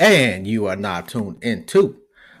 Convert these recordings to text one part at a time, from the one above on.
And you are now tuned into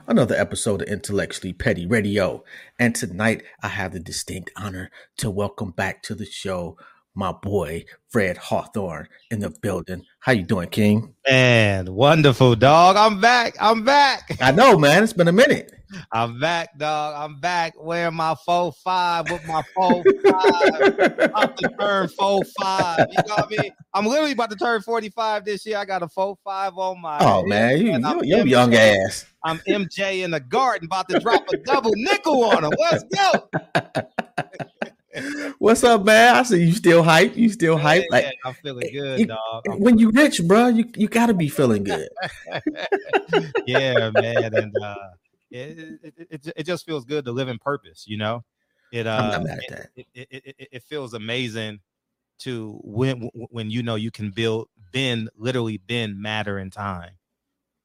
another episode of Intellectually Petty Radio. And tonight I have the distinct honor to welcome back to the show my boy Fred Hawthorne in the building. How you doing, King? Man, wonderful, dog. I'm back. I'm back. I know, man. It's been a minute. I'm back, dog. I'm back wearing my four five with my four five. about to turn four five. You know what I mean? I'm literally about to turn 45 this year. I got a four five on my Oh man, you, you, you young ass. I'm MJ in the garden about to drop a double nickel on him. Let's go. What's up, man? I said you still hype. You still hype. Yeah, like I'm feeling good, you, dog. I'm when you rich, bro, you you gotta be feeling good. yeah, man, and uh, it, it, it it just feels good to live in purpose. You know, it uh, I'm not mad at that. It, it, it, it, it feels amazing to when when you know you can build bend literally bend matter and time.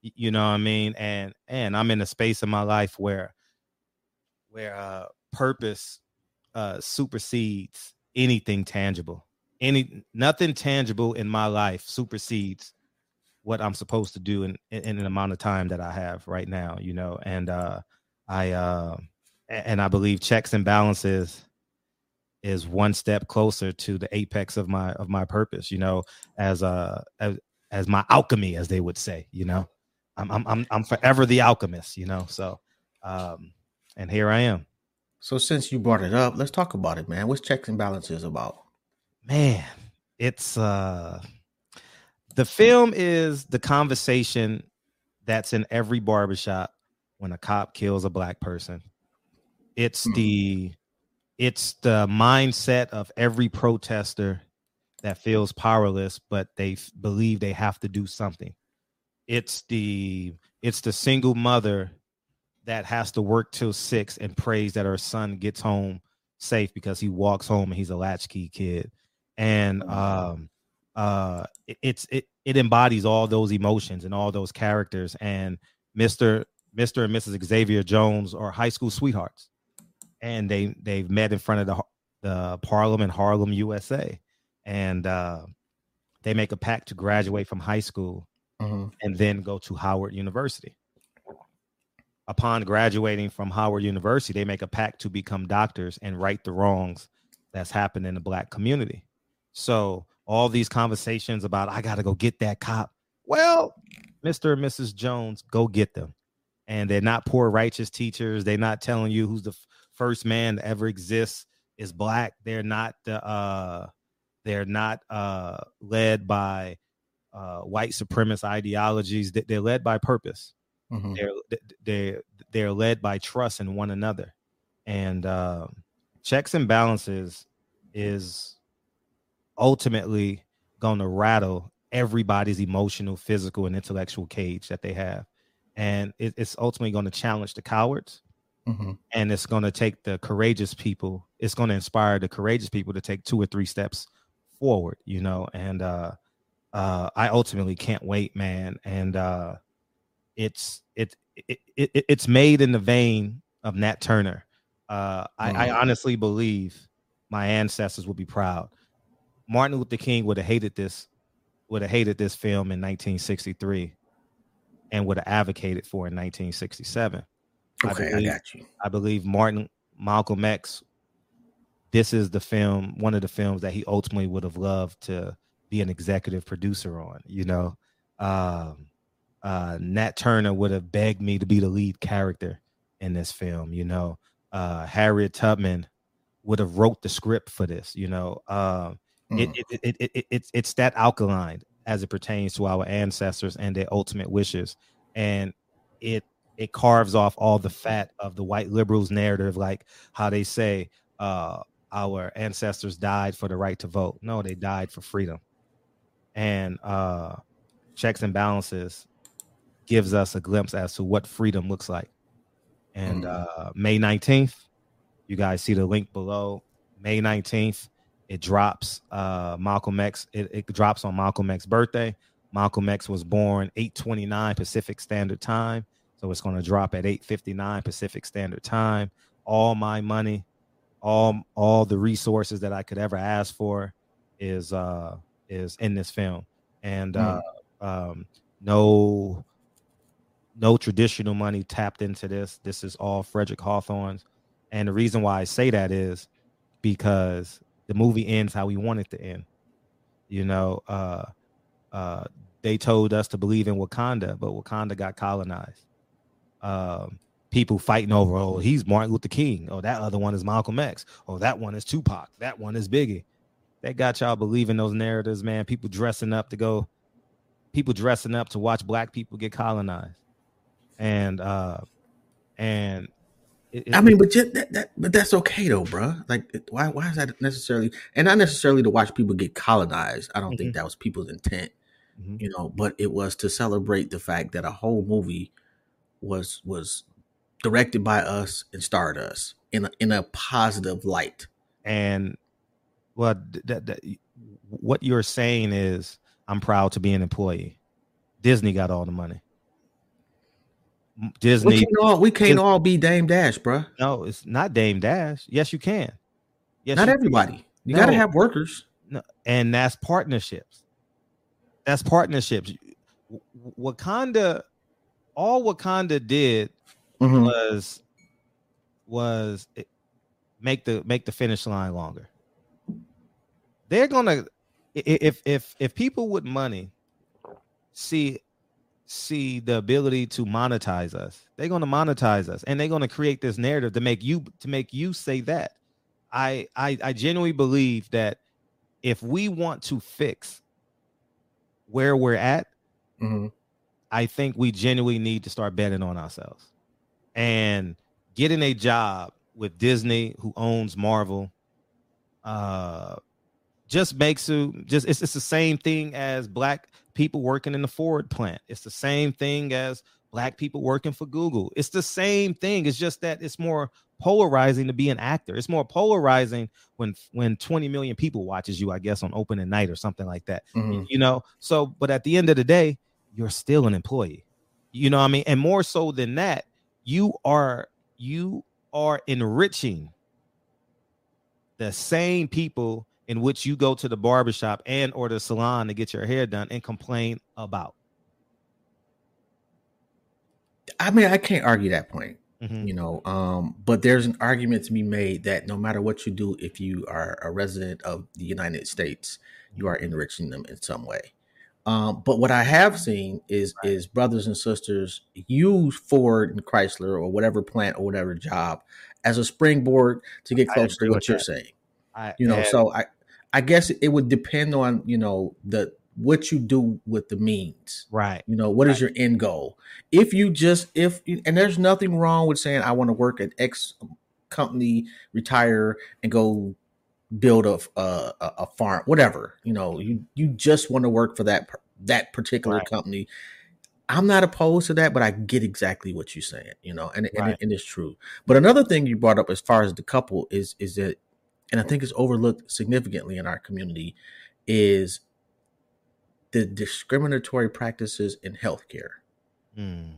You know what I mean? And and I'm in a space in my life where where uh purpose uh supersedes anything tangible. Any nothing tangible in my life supersedes what I'm supposed to do in, in, in an amount of time that I have right now, you know. And uh I uh and I believe checks and balances is one step closer to the apex of my of my purpose, you know, as uh as, as my alchemy, as they would say, you know. I'm I'm I'm I'm forever the alchemist, you know. So um and here I am. So since you brought it up, let's talk about it, man. What's checks and balances about? man it's uh the film is the conversation that's in every barbershop when a cop kills a black person it's Hmm. the it's the mindset of every protester that feels powerless but they f- believe they have to do something it's the it's the single mother that has to work till six and prays that her son gets home safe because he walks home and he's a latchkey kid. And um uh it- it's it it embodies all those emotions and all those characters and mr mr and mrs xavier jones are high school sweethearts. And they they've met in front of the the parliament harlem usa and uh they make a pact to graduate from high school Mhm. and then go to howard university upon graduating from howard university they make a pact to become doctors and right the wrongs that's happened in the black community so all these conversations about I got to go get that cop. Well, Mr. and Mrs. Jones, go get them. And they're not poor righteous teachers. They're not telling you who's the f- first man that ever exists is black. They're not the uh they're not uh led by uh white supremacist ideologies. They- They're led by purpose Mhm. they're they're they're led by trust in one another. And uh, checks and balances is ultimately going to rattle everybody's emotional physical and intellectual cage that they have. And it, it's ultimately going to challenge the cowards. Mhm. and it's going to take the courageous people it's going to inspire the courageous people to take two or three steps forward you know? And uh uh i ultimately can't wait man. And uh it's it, it, it it- it's made in the vein of nat turner uh I, I honestly believe my ancestors would be proud martin luther king would have hated this would have hated this film in 1963 and would have advocated for in 1967 I Okay, I believe- got you. I believe Martin Malcolm X. This is the film, one of the films that he ultimately would have loved to be an executive producer on. You know, um, uh, Nat Turner would have begged me to be the lead character in this film. You know, uh, Harriet Tubman would have wrote the script for this. You know, it, Mm. it, it, it, it, it's it's that alkaline as it pertains to our ancestors and their ultimate wishes, and it it carves off all the fat of the white liberals narrative, like how they say uh, our ancestors died for the right to vote. No, they died for freedom, and uh, checks and balances gives us a glimpse as to what freedom looks like. And Mm. uh, May nineteenth, you guys see the link below. May nineteenth, it drops. Uh, Malcolm X. It, it drops on Malcolm X's birthday. Malcolm X was born 829 Pacific Standard Time. So it's going to drop at 859 Pacific Standard Time. All my money, all all the resources that I could ever ask for is uh is in this film. And uh um no no traditional money tapped into this. This is all Frederick Hawthorne's. And the reason why I say that is because the movie ends how we want it to end. You know, uh, uh, they told us to believe in Wakanda, but Wakanda got colonized. Um, people fighting over, oh, he's Martin Luther King. Oh, that other one is Malcolm X. Oh, that one is Tupac. That one is Biggie. That got y'all believing those narratives, man. People dressing up to go, people dressing up to watch black people get colonized. And uh and it, I mean, but that, that, but that's okay though, bro. Like, why, why is that necessarily? And not necessarily to watch people get colonized. I don't mm-hmm. think that was people's intent, mm-hmm. you know. But it was to celebrate the fact that a whole movie was was directed by us and starred us in a, in a positive light. And well, that, that what you're saying is, I'm proud to be an employee. Disney got all the money. Disney. We can't all, we can't all be Dame Dash, bro. No, it's not Dame Dash. Yes, you can. Yes, not you everybody. Can. You no. got to have workers. No, and that's partnerships. That's partnerships. Wakanda, all Wakanda did mm-hmm. was was make the make the finish line longer. They're gonna if if if people with money see see the ability to monetize us. They're going to monetize us and they're going to create this narrative to make you to make you say that. I I I genuinely believe that if we want to fix where we're at, mm-hmm. I think we genuinely need to start betting on ourselves. And getting a job with Disney, who owns Marvel, uh, just makes you just it's, it's the same thing as black people working in the Ford plant. It's the same thing as black people working for Google. It's the same thing. It's just that it's more polarizing to be an actor. It's more polarizing when when 20 million people watches you, I guess, on opening night or something like that. Mm-hmm. You know, so but at the end of the day, you're still an employee. You know I mean? And more so than that, you are you are enriching the same people in which you go to the barbershop and or the salon to get your hair done and complain about. I mean, I can't argue that point. Mm-hmm. You know, um, but there's an argument to be made that no matter what you do, if you are a resident of the United States, you are enriching them in some way. Um, but what I have seen is right. is brothers and sisters use Ford and Chrysler or whatever plant or whatever job as a springboard to get closer to what you're that. saying. I, you know, so I I guess it would depend on you know the what you do with the means. Right. You know, what right. is your end goal? If you just if and there's nothing wrong with saying I want to work at X company, retire and go build a a, a farm, whatever. You know, you you just want to work for that that particular right. company. I'm not opposed to that, but I get exactly what you're saying, you know, and, right. and, and it's true. But another thing you brought up as far as the couple is is that and I think it's overlooked significantly in our community, is the discriminatory practices in healthcare. Mm.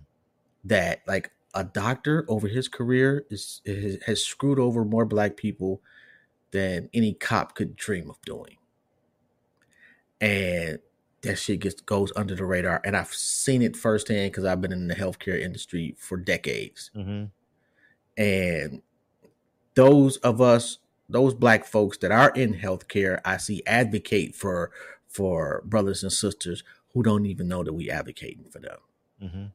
That like a doctor over his career is, is has screwed over more black people than any cop could dream of doing. And that shit gets goes under the radar. And I've seen it firsthand because I've been in the healthcare industry for decades. Mm-hmm. And those of us those black folks that are in healthcare, I see advocate for for brothers and sisters who don't even know that we advocating for them. Mm-hmm.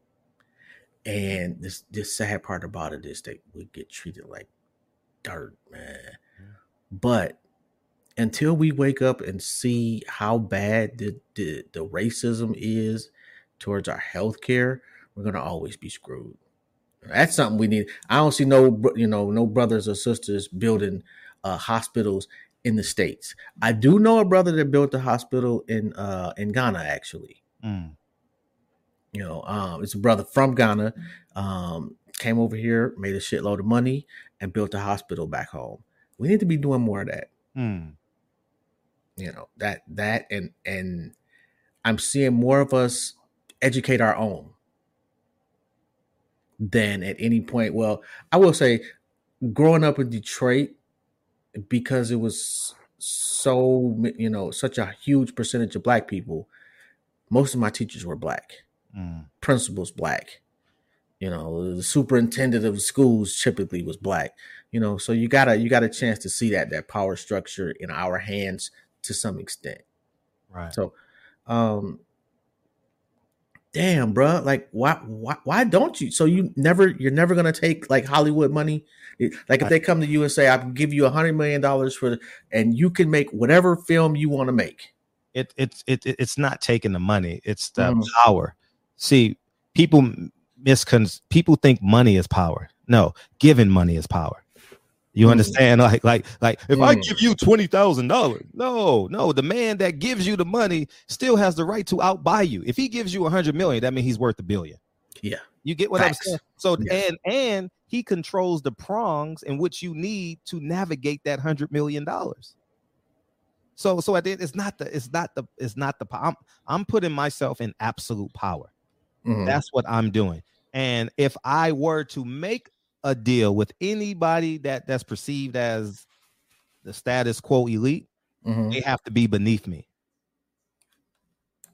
And this this sad part about it is that we get treated like dirt, man. Mm-hmm. But until we wake up and see how bad the, the, the racism is towards our healthcare, we're gonna always be screwed. That's something we need. I don't see no you know no brothers or sisters building uh, hospitals in the states. I do know a brother that built a hospital in uh, in Ghana actually. Mm. You know, um, it's a brother from Ghana. Um, came over here, made a shitload of money, and built a hospital back home. We need to be doing more of that. Mm. You know that that and and I'm seeing more of us educate our own than at any point. Well, I will say, growing up in Detroit, because it was so you know such a huge percentage of black people most of my teachers were black mm. principals black You know, the superintendent of schools typically was black. You know, so you got a you got a chance to see that that power structure in our hands to some extent. Right. So, um, damn, bro, like why why why don't you? So you never you're never gonna take like Hollywood money. Like if they come to you and say, "I can give you a hundred million dollars for," and you can make whatever film you want to make. It it's it, it's not taking the money; it's the mm-hmm. power. See, people miscon people think money is power. No, giving money is power. You mm. understand? Like, like, like, if mm. I give you twenty thousand dollars, no, no, the man that gives you the money still has the right to outbuy you. If he gives you a hundred million, that means he's worth a billion. Yeah, you get what Facts. I'm saying. So, yes. and and he controls the prongs in which you need to navigate that hundred million dollars. So, so at the end, it's not the, it's not the, it's not the. I'm, I'm putting myself in absolute power. Mm-hmm. That's what I'm doing. And if I were to make a deal with anybody that that's perceived as the status quo elite, mm-hmm. they have to be beneath me.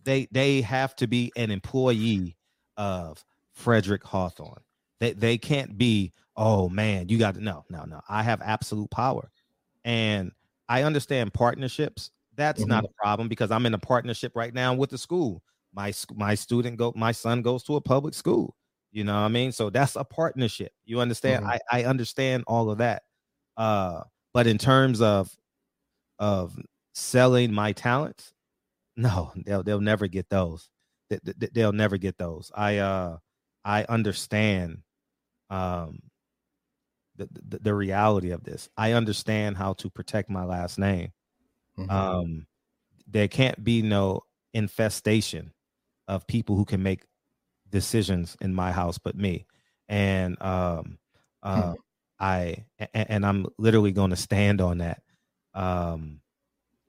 They they have to be an employee of Frederick Hawthorne. They they can't be, oh man, you got to no, no, no. I have absolute power. And I understand partnerships. That's mm-hmm. not a problem because I'm in a partnership right now with the school. My my student go my son goes to a public school. You know what I mean? So that's a partnership. You understand? Mm-hmm. I, I understand all of that. Uh, but in terms of of selling my talents, no, they'll they'll never get those. They, they'll never get those. I uh I understand um the, the, the reality of this. I understand how to protect my last name. Mm-hmm. Um there can't be no infestation of people who can make decisions in my house but me. And um uh hmm. i and, and, i'm literally going to stand on that. Um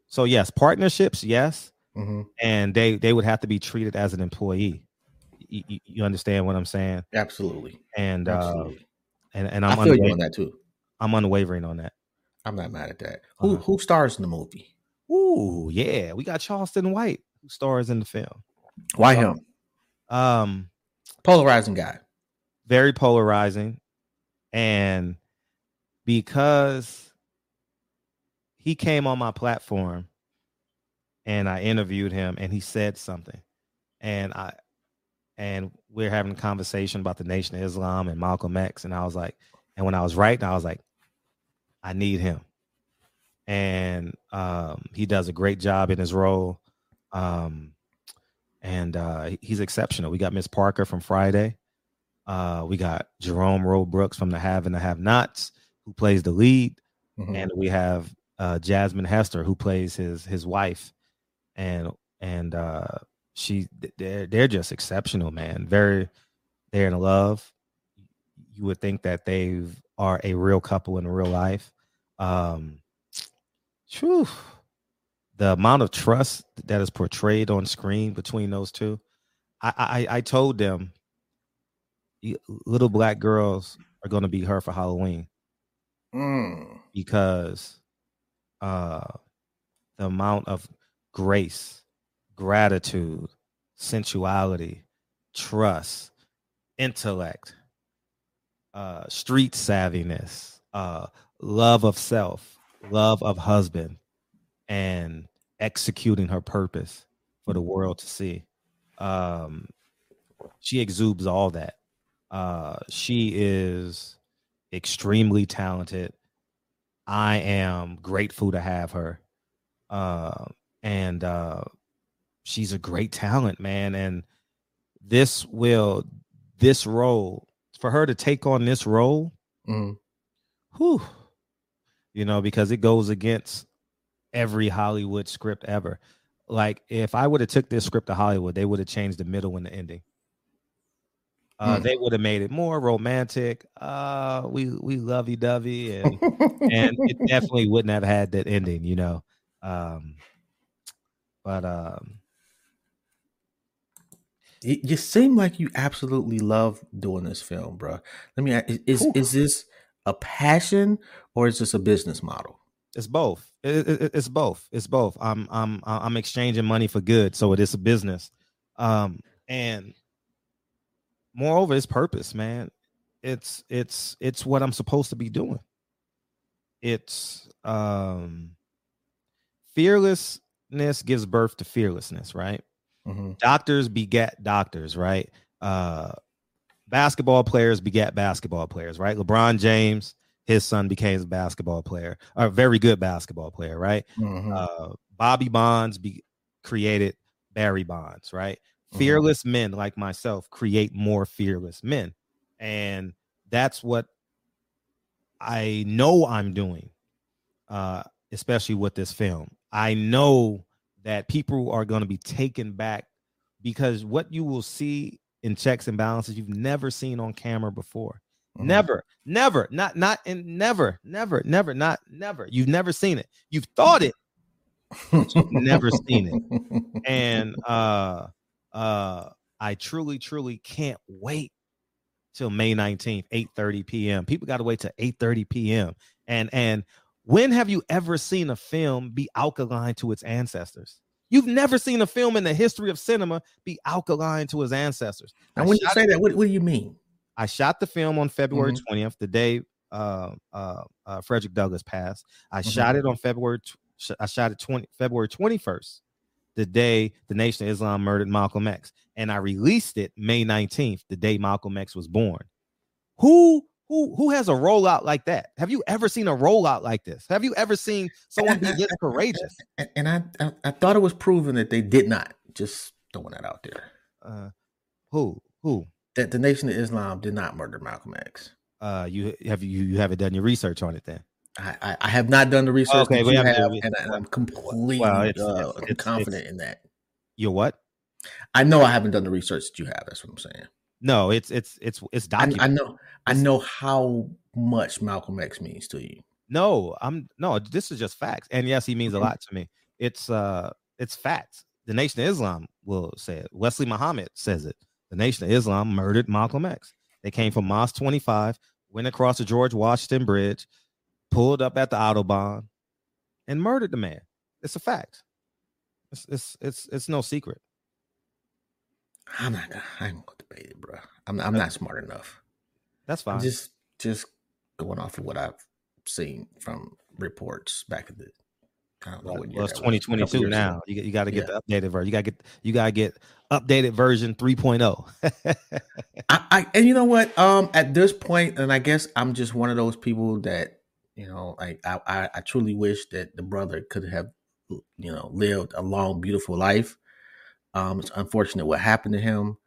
so yes partnerships yes mm-hmm. and they they would have to be treated as an employee. You, you understand what i'm saying? Absolutely. And uh, absolutely. uh and and i'm I feel you on that too. I'm unwavering on that. I'm not mad at that. Who uh-huh. who stars in the movie? Ooh, yeah we got charleston white who stars in the film. Why him um, polarizing guy. Very polarizing. And because he came on my platform and I interviewed him and he said something. And I and we're having a conversation about the Nation of Islam and Malcolm X. And I was like, and when I was writing, I was like, I need him. And um, he does a great job in his role. Um, and uh, he's exceptional. We got Miss Parker from Friday. Uh, we got Jerome Roe Brooks from the Have and the Have Nots, who plays the lead, mm-hmm. and we have uh, Jasmine Hester, who plays his his wife, and and uh, she they're they're just exceptional, man. Very they're in love. You would think that they are a real couple in real life. Um, the amount of trust that is portrayed on screen between those two, I I, I told them little black girls are going to be her for Halloween mm. because uh, the amount of grace, gratitude, sensuality, trust, intellect, uh, street savviness, uh, love of self, love of husband, and executing her purpose for the world to see. Um, she exudes all that. Uh, she is extremely talented. I am grateful to have her. Uh, and uh, she's a great talent, man. And this will, this role, for her to take on this role, mm. whew, you know, because it goes against every Hollywood script ever. Like if I would have took this script to Hollywood, they would have changed the middle and the ending. Uh, hmm. They would have made it more romantic. Uh, we we lovey dovey, and and it definitely wouldn't have had that ending, you know. Um, but um, it, you seem like you absolutely love doing this film, bro. Let me ask, is Ooh. is this a passion or is this a business model? It's both. It, it, it's both. It's both. I'm I'm I'm exchanging money for good, so it is a business. Um, and moreover, it's purpose, man. It's it's it's what I'm supposed to be doing. It's um fearlessness gives birth to fearlessness, right? Mm-hmm. Doctors beget doctors, right? Uh basketball players beget basketball players, right? LeBron James, his son became a basketball player, a very good basketball player, right? Mm-hmm. Uh, Bobby Bonds be created Barry Bonds, right? Mm-hmm. Fearless men like myself create more fearless men. And that's what I know I'm doing, uh, especially with this film. I know that people are going to be taken back because what you will see in checks and balances you've never seen on camera before. Mm-hmm. Never, never, not, not, and never, never, never, not, never. You've never seen it. You've thought it, you've never seen it. And uh, uh, I truly, truly can't wait till May 19th, 8 30 p.m. People got to wait till 8 30 p.m. And, and when have you ever seen a film be alkaline to its ancestors? You've never seen a film in the history of cinema be alkaline to his ancestors. And when you say that, what, what, do you mean? I shot the film on February mm-hmm. 20th, the day uh, uh, uh, Frederick Douglass passed. I mm-hmm. shot it on February. I shot it 20 February 21st, the day the Nation of Islam murdered Malcolm X, and I released it May 19th, the day Malcolm X was born. Who who who has a rollout like that? Have you ever seen a rollout like this? Have you ever seen someone be this courageous? And I, I, I thought it was proven that they did not. Just throwing that out there. Uh, who who? That the Nation of Islam did not murder Malcolm X. Uh, you have you you haven't done your research on it then? I, I, have not done the research okay, that you have, and, I, am completely well, it's, uh, it's, it's, confident in that. You're what? I know I haven't done the research that you have. That's what I'm saying. No, it's it's it's it's documented. I, I know I know how much Malcolm X means to you. No, I'm no. This is just facts, and yes, he means a mm-hmm. lot to me. It's uh, it's facts. The Nation of Islam will say it. Wesley Muhammad says it. The Nation of Islam murdered Malcolm X. They came from Mosque 25, went across the George Washington Bridge, pulled up at the Audubon, and murdered the man. It's a fact. It's it's it's, it's no secret. I'm not gonna. I ain't gonna debate it, bro. I'm I'm not smart enough. That's fine. I'm just just going off of what I've seen from reports back in the. I don't know well, well it's 2022 now. You, you got to get yeah. the updated version. You got to get you got to get updated version 3.0. I, I and you know what? Um, at this point, and I guess I'm just one of those people that you know, like I, I, I truly wish that the brother could have, you know, lived a long, beautiful life. Um, it's unfortunate what happened to him,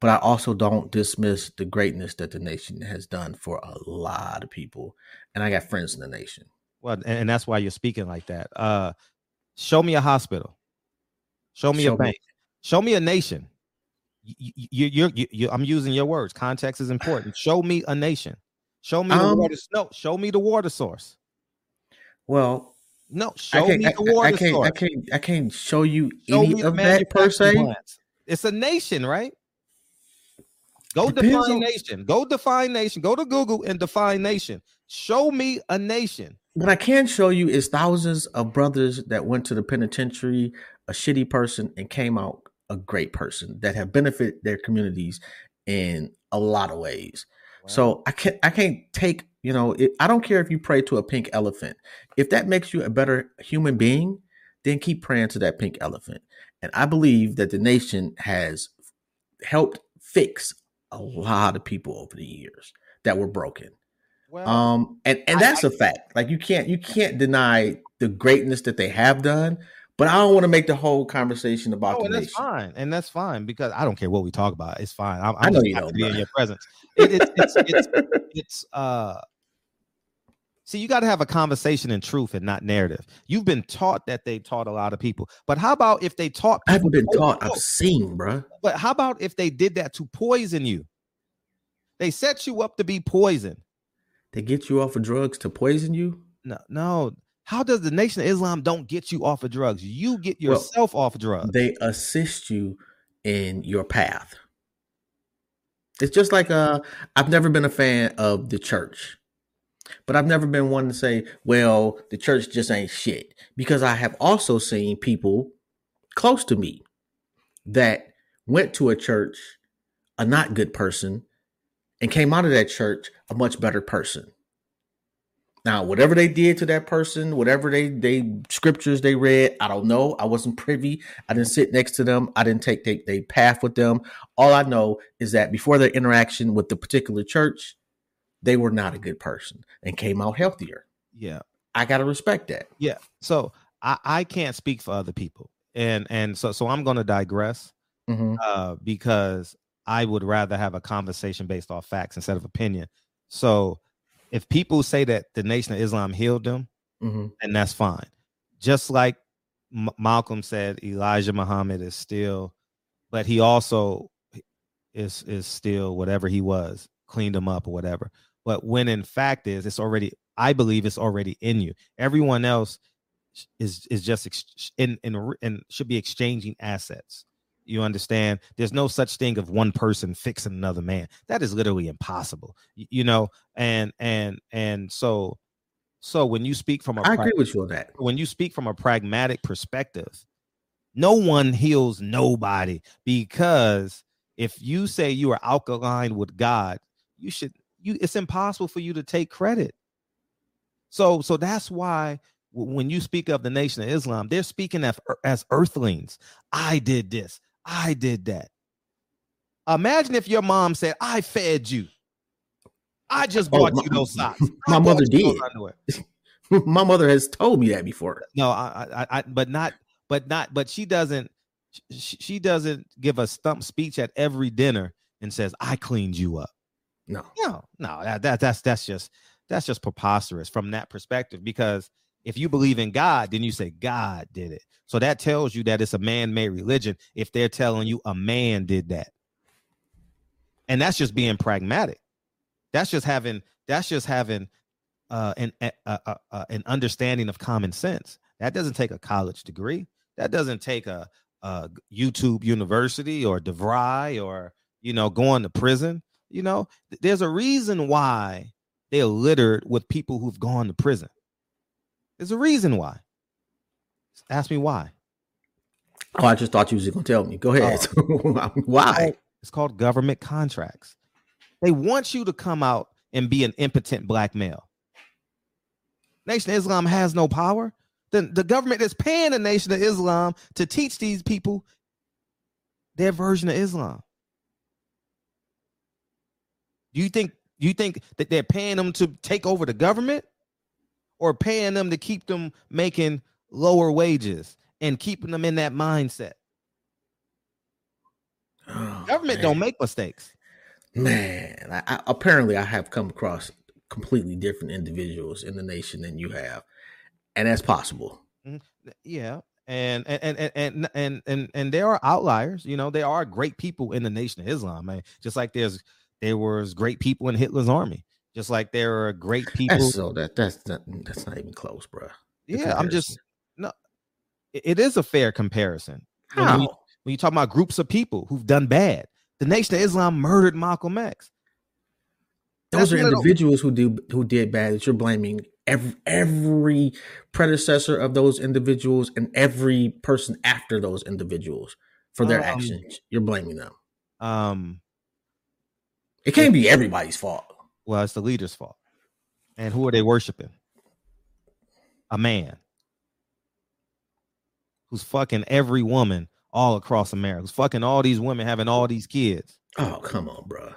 but I also don't dismiss the greatness that the nation has done for a lot of people. And I got friends in the nation. Well, and that's why you're speaking like that. Uh, show me a hospital. Show me show a bank. Me. Show me a nation. You, you, you, you, I'm using your words. Context is important. Show me a nation. Show me um, the water. No, show me the water source. Well, no, show me the water I, I can't, source. I can't. I can't show you show any of that per se. It's a nation, right? Go Depends define on... nation. Go define nation. Go to Google and define nation. Show me a nation. What I can show you is thousands of brothers that went to the penitentiary, a shitty person, and came out a great person that have benefited their communities in a lot of ways. Wow. So I can't I can't take you know it, I don't care if you pray to a pink elephant. If that makes you a better human being, then keep praying to that pink elephant. And I believe that the nation has helped fix a lot of people over the years that were broken. Well, um, and and that's I, a fact. Like you can't you can't deny the greatness that they have done. But I don't want to make the whole conversation about oh, the and nation. that's fine, and that's fine because I don't care what we talk about. It's fine. I'm, I'm i know you don't be in your presence. It, it's, it's, it's, it's uh. See, you got to have a conversation in truth and not narrative. You've been taught that they taught a lot of people, but how about if they taught? I haven't been taught. I've seen, bro. But how about if they did that to poison you? They set you up to be poison. They get you off of drugs to poison you? No, no. How does the Nation of Islam don't get you off of drugs? You get yourself well, off of drugs. They assist you in your path. It's just like uh I've never been a fan of the church. But I've never been one to say, well, the church just ain't shit. Because I have also seen people close to me that went to a church a not good person and came out of that church a much better person. Now, whatever they did to that person, whatever they they scriptures they read, I don't know. I wasn't privy. I didn't sit next to them. I didn't take they, they path with them. All I know is that before their interaction with the particular church, they were not a good person and came out healthier. Yeah. I gotta respect that. Yeah. So I, I can't speak for other people. And and so so I'm gonna digress Mm-hmm. uh because I would rather have a conversation based off facts instead of opinion. So if people say that the Nation of Islam healed them, Mm-hmm. and that's fine. Just like M- Malcolm said, Elijah Muhammad is still, but he also is is still whatever he was, cleaned him up or whatever. But when in fact is it's already, I believe it's already in you. Everyone else is is just ex- in in and should be exchanging assets. You understand? There's no such thing of one person fixing another man. That is literally impossible. You know, and and and so so when you speak from a I agree with you on that. when you speak from a pragmatic perspective, no one heals nobody because if you say you are alkaline with God, you should you it's impossible for you to take credit. So so that's why when you speak of the nation of Islam, they're speaking as, as earthlings. I did this. I did that. Imagine if your mom said, "I fed you. I just Oh, bought my- you those socks. my mother did. My mother has told me that before. No, I, I, I, but not, but not, but she doesn't. She, she doesn't give a stump speech at every dinner and says, "I cleaned you up." No. No, no, that, that that's that's just that's just preposterous from that perspective. Because if you believe in God, then you say God did it. So that tells you that it's a man-made religion. If they're telling you a man did that, and that's just being pragmatic. That's just having. That's just having uh, an an understanding of common sense. That doesn't take a college degree. That doesn't take a, a YouTube university or DeVry or you know going to prison. You know, there's a reason why they're littered with people who've gone to prison. There's a reason why. Ask me why. Oh, I just thought you was going to tell me. Go ahead. Oh. Why? It's called government contracts. They want you to come out and be an impotent black male. Nation of Islam has no power. Then the government is paying the Nation of Islam to teach these people their version of Islam. Do you think you think that they're paying them to take over the government or paying them to keep them making lower wages and keeping them in that mindset? Oh, Government man. don't make mistakes. Man, I, I, apparently I have come across completely different individuals in the nation than you have, and that's possible. Mm-hmm. yeah and and and and and and and there are outliers you know there are great people in the nation of islam man just like there's there was great people in hitler's army just like there are great people That's so that that's not, that's not even close, bro. yeah i'm just no it- is a fair comparison when How? we- when you talk about groups of people who've done bad the nation of islam murdered malcolm x Those That's are the- individuals who do who did bad that you're blaming every every predecessor of those individuals and every person after those individuals for their Um, actions. You're blaming them. um It can't be everybody's fault. Well it's the leader's fault. And who are they worshiping? A man who's fucking every woman all across america who's fucking all these women having all these kids. Oh come on, bro.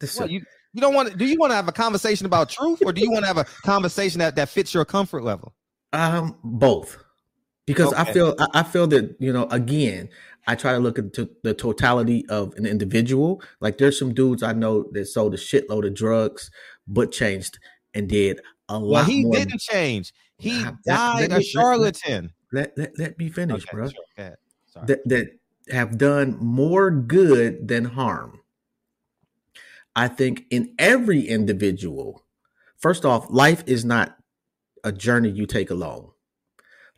This What, is, you, you don't want to do you want to have a conversation about truth or do you want to have a conversation that, that fits your comfort level? Um both. Because I feel I, I feel that you know again I try to look at the totality of an individual. Like there's some dudes I know that sold a shitload of drugs, but changed and did a lot well he more. didn't change he died let a charlatan Let, let, let me finish, okay, bro. sure, go ahead. Sorry. that that have done more good than harm. I think in every individual, first off, life is not a journey you take alone.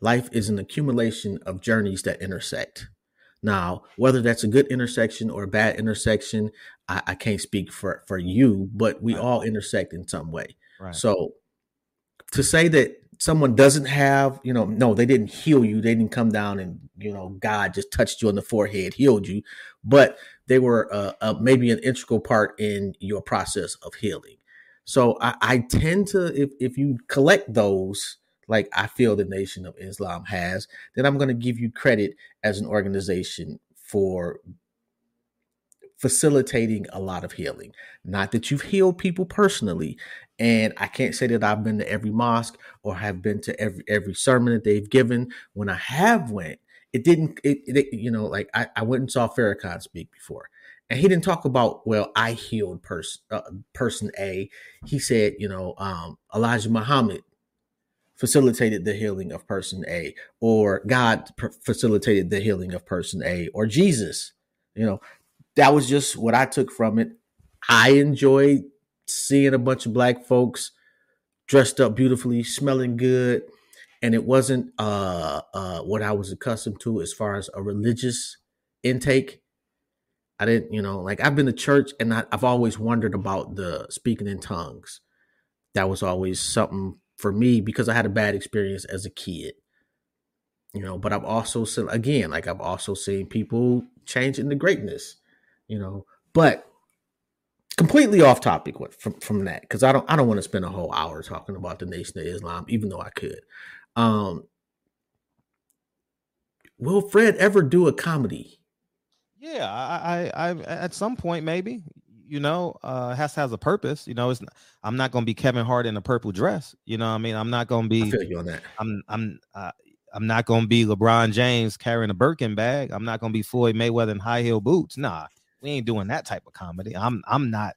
Life is an accumulation of journeys that intersect. Now, whether that's a good intersection or a bad intersection, I, I can't speak for, for you, but we Right. all intersect in some way. right So to say that someone doesn't have, you know, no, they didn't heal you. They didn't come down and, you know, God just touched you on the forehead, healed you, but they were uh, uh, maybe an integral part in your process of healing. So I, I tend to, if, if you collect those, like I feel the Nation of Islam has, then I'm going to give you credit as an organization for facilitating a lot of healing. Not that you've healed people personally, and I can't say that I've been to every mosque or have been to every every sermon that they've given. When I have went, it didn't. It, it you know, like I, I went and saw Farrakhan speak before, and he didn't talk about well, I healed person uh, person A. He said, you know, um, Elijah Muhammad facilitated the healing of person A, or God facilitated the healing of person A, or Jesus. You know, that was just what I took from it. I enjoyed seeing a bunch of black folks dressed up beautifully, smelling good, and it wasn't uh, uh, what I was accustomed to as far as a religious intake. I didn't, you know, like I've been to church and I, I've always wondered about the speaking in tongues. That was always something for me because I had a bad experience as a kid. You know, but I've also seen again, like I've also seen people change into greatness, you know. But completely off topic from from that because I don't I don't want to spend a whole hour talking about the Nation of Islam, even though I could. Um, will Fred ever do a comedy? Yeah, I, I, I at some point maybe. You know, uh, has has a purpose. You know, it's I'm not going to be Kevin Hart in a purple dress. You know, I mean, I'm not going to be. I feel you on that. I'm I'm uh, I'm not to be LeBron James carrying a Birkin bag. I'm not going to be Floyd Mayweather in high heel boots. Nah, we ain't doing that type of comedy. I'm I'm not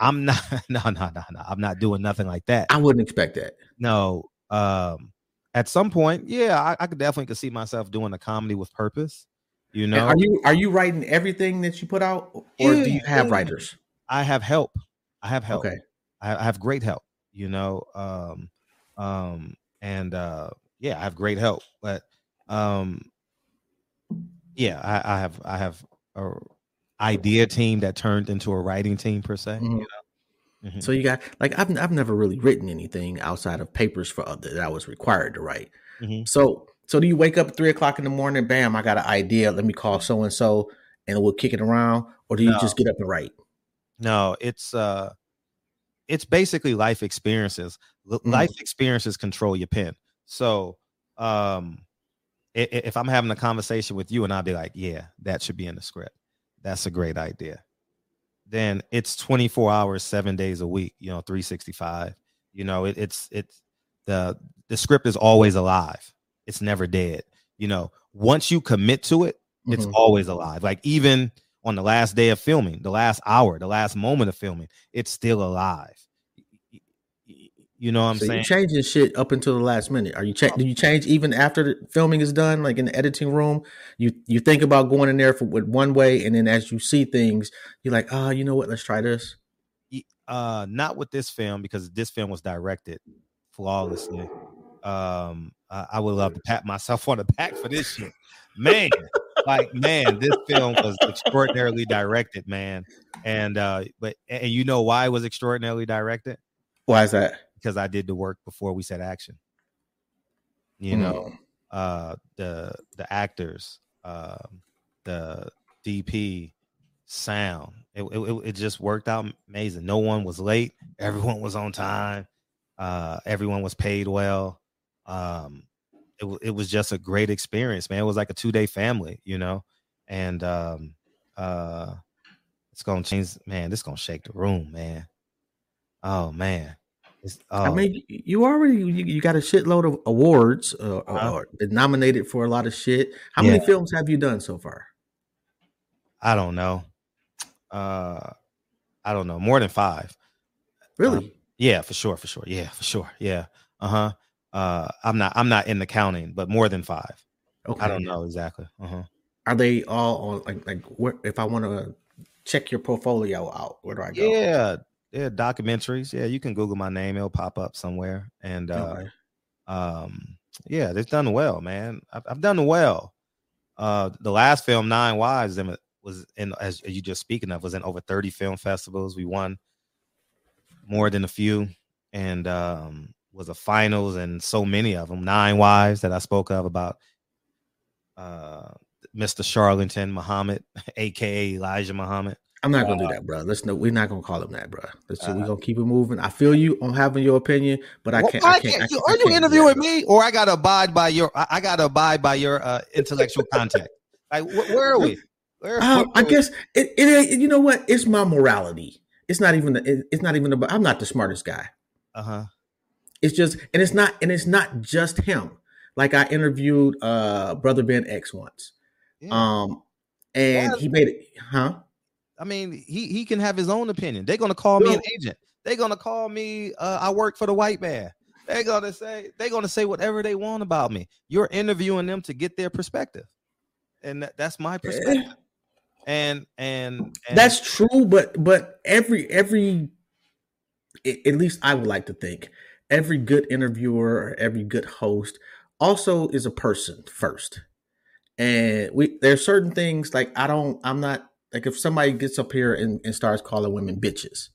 I'm not no no no no I'm not doing nothing like that. I wouldn't expect that. No. Um at some point, yeah, I, I could definitely could see myself doing a comedy with purpose. You know, and are you are you writing everything that you put out, or yeah, do you have yeah. writers? I have help. I have help. Okay, I, I have great help. You know, um, um, and uh, yeah, I have great help. But um, yeah, I, I have I have a idea team that turned into a writing team per se. Mm-hmm. You know? mm-hmm. So you got like I've I've never really written anything outside of papers for other that I was required to write. Mm-hmm. So so do you wake up at three o'clock in the morning? Bam! I got an idea. Let me call so and so, and we'll kick it around. Or do you no. just get up and write? No, it's uh, it's basically life experiences. Mm-hmm. Life experiences control your pen. So um, if I'm having a conversation with you and I'll be like, yeah, that should be in the script. That's a great idea. Then it's 24 hours, seven days a week, you know, 365. You know, it, it's it's the the script is always alive. It's never dead. You know, once you commit to it, it's mm-hmm. always alive. Like even on the last day of filming, the last hour, the last moment of filming, it's still alive. You know what I'm so saying? You're changing shit up until the last minute. Are you cha- do you change even after the filming is done, like in the editing room? You you think about going in there for with one way, and then as you see things, you're like, oh, you know what? Let's try this. Uh, not with this film because this film was directed flawlessly. Um, I, I would love to pat myself on the back for this shit, man. Like man, this film was extraordinarily directed, man. And uh, but and you know why it was extraordinarily directed? Why is that? because I did the work before we said action. You know, mm. uh, the the actors, uh, the DP, sound. It, it, it just worked out amazing. No one was late. Everyone was on time. Uh, everyone was paid well. Um, it it was just a great experience, man. It was like a two day family, you know, and um, uh, it's gonna change, man. This gonna shake the room, man. Oh man, I um mean, you already you, you, got a shitload of awards, uh, uh-huh. or nominated for a lot of shit. How yeah. many films have you done so far? I don't know. Uh, I don't know. More than five. Really? Um, yeah, for sure, for sure. Yeah, for sure. Yeah. Uh-huh. Uh I'm not I'm not in the counting, but more than five. Okay. I don't know exactly. Uh-huh. Are they all on like like where if I want to check your portfolio out, where do I go? Yeah, yeah, documentaries. Yeah, you can Google my name; it'll pop up somewhere. And uh, okay. um, yeah, they've done well, man. I've, I've done well. Uh, the last film, Nine Wives, was in as you just speaking of, was in over thirty film festivals. We won more than a few, and um, was a finals and so many of them, nine wives that I spoke of about uh, Mr. Charlatan Muhammad, aka Elijah Muhammad. I'm not gonna uh, do that, bro. Let's no, we're not gonna call him that, bro. Let's uh, we're gonna keep it moving. I feel you on having your opinion, but I can't. I can't, I can't are you interviewing me, or I gotta abide by your? I, gotta abide by your uh, intellectual content. Like, wh- where are we? Where, uh, I guess it, it, You know what? It's my morality. It's not even. It, it's not even about. I'm not the smartest guy. Uh huh. It's just, and it's not, and it's not just him. Like I interviewed uh brother Ben X once, yeah. um, and yeah. he made it, huh? I mean, he he can have his own opinion. They're gonna call me an agent. They're gonna call me. Uh, I work for the white man. They're gonna say they're gonna say whatever they want about me. You're interviewing them to get their perspective, and that, that's my perspective. And, and and that's true, but but every every at least I would like to think every good interviewer or every good host also is a person first. And we there's certain things like I don't I'm not like if somebody gets up here and, and starts calling women bitches,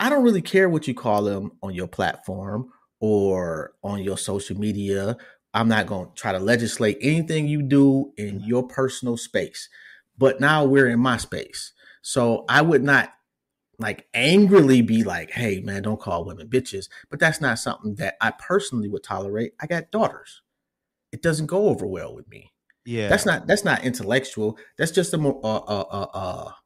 I don't really care what you call them on your platform or on your social media. I'm not going to try to legislate anything you do in your personal space. But now we're in my space. So I would not like angrily be like, hey, man, don't call women bitches. But that's not something that I personally would tolerate. I got daughters. It doesn't go over well with me. Yeah, that's not that's not intellectual. That's just a a a, a,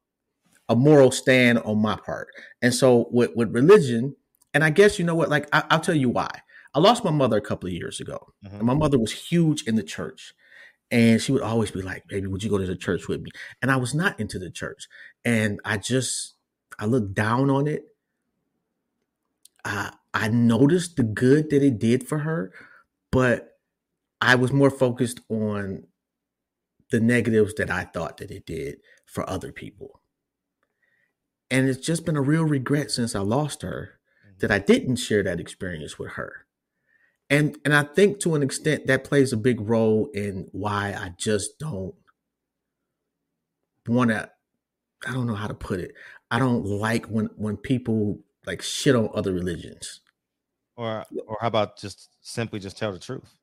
a moral stand on my part. And so with with religion, and I guess you know what? Like I, will tell you why. I lost my mother a couple of years ago, mm-hmm. and my mother was huge in the church. And she would always be like, "Baby, would you go to the church with me?" And I was not into the church, and I just I looked down on it. I I noticed the good that it did for her, but I was more focused on the negatives that I thought that it did for other people. And it's just been a real regret since I lost her mm-hmm. that I didn't share that experience with her. And and I think to an extent that plays a big role in why I just don't want to I don't know how to put it. I don't like when when people like shit on other religions. Or or how about just simply just tell the truth?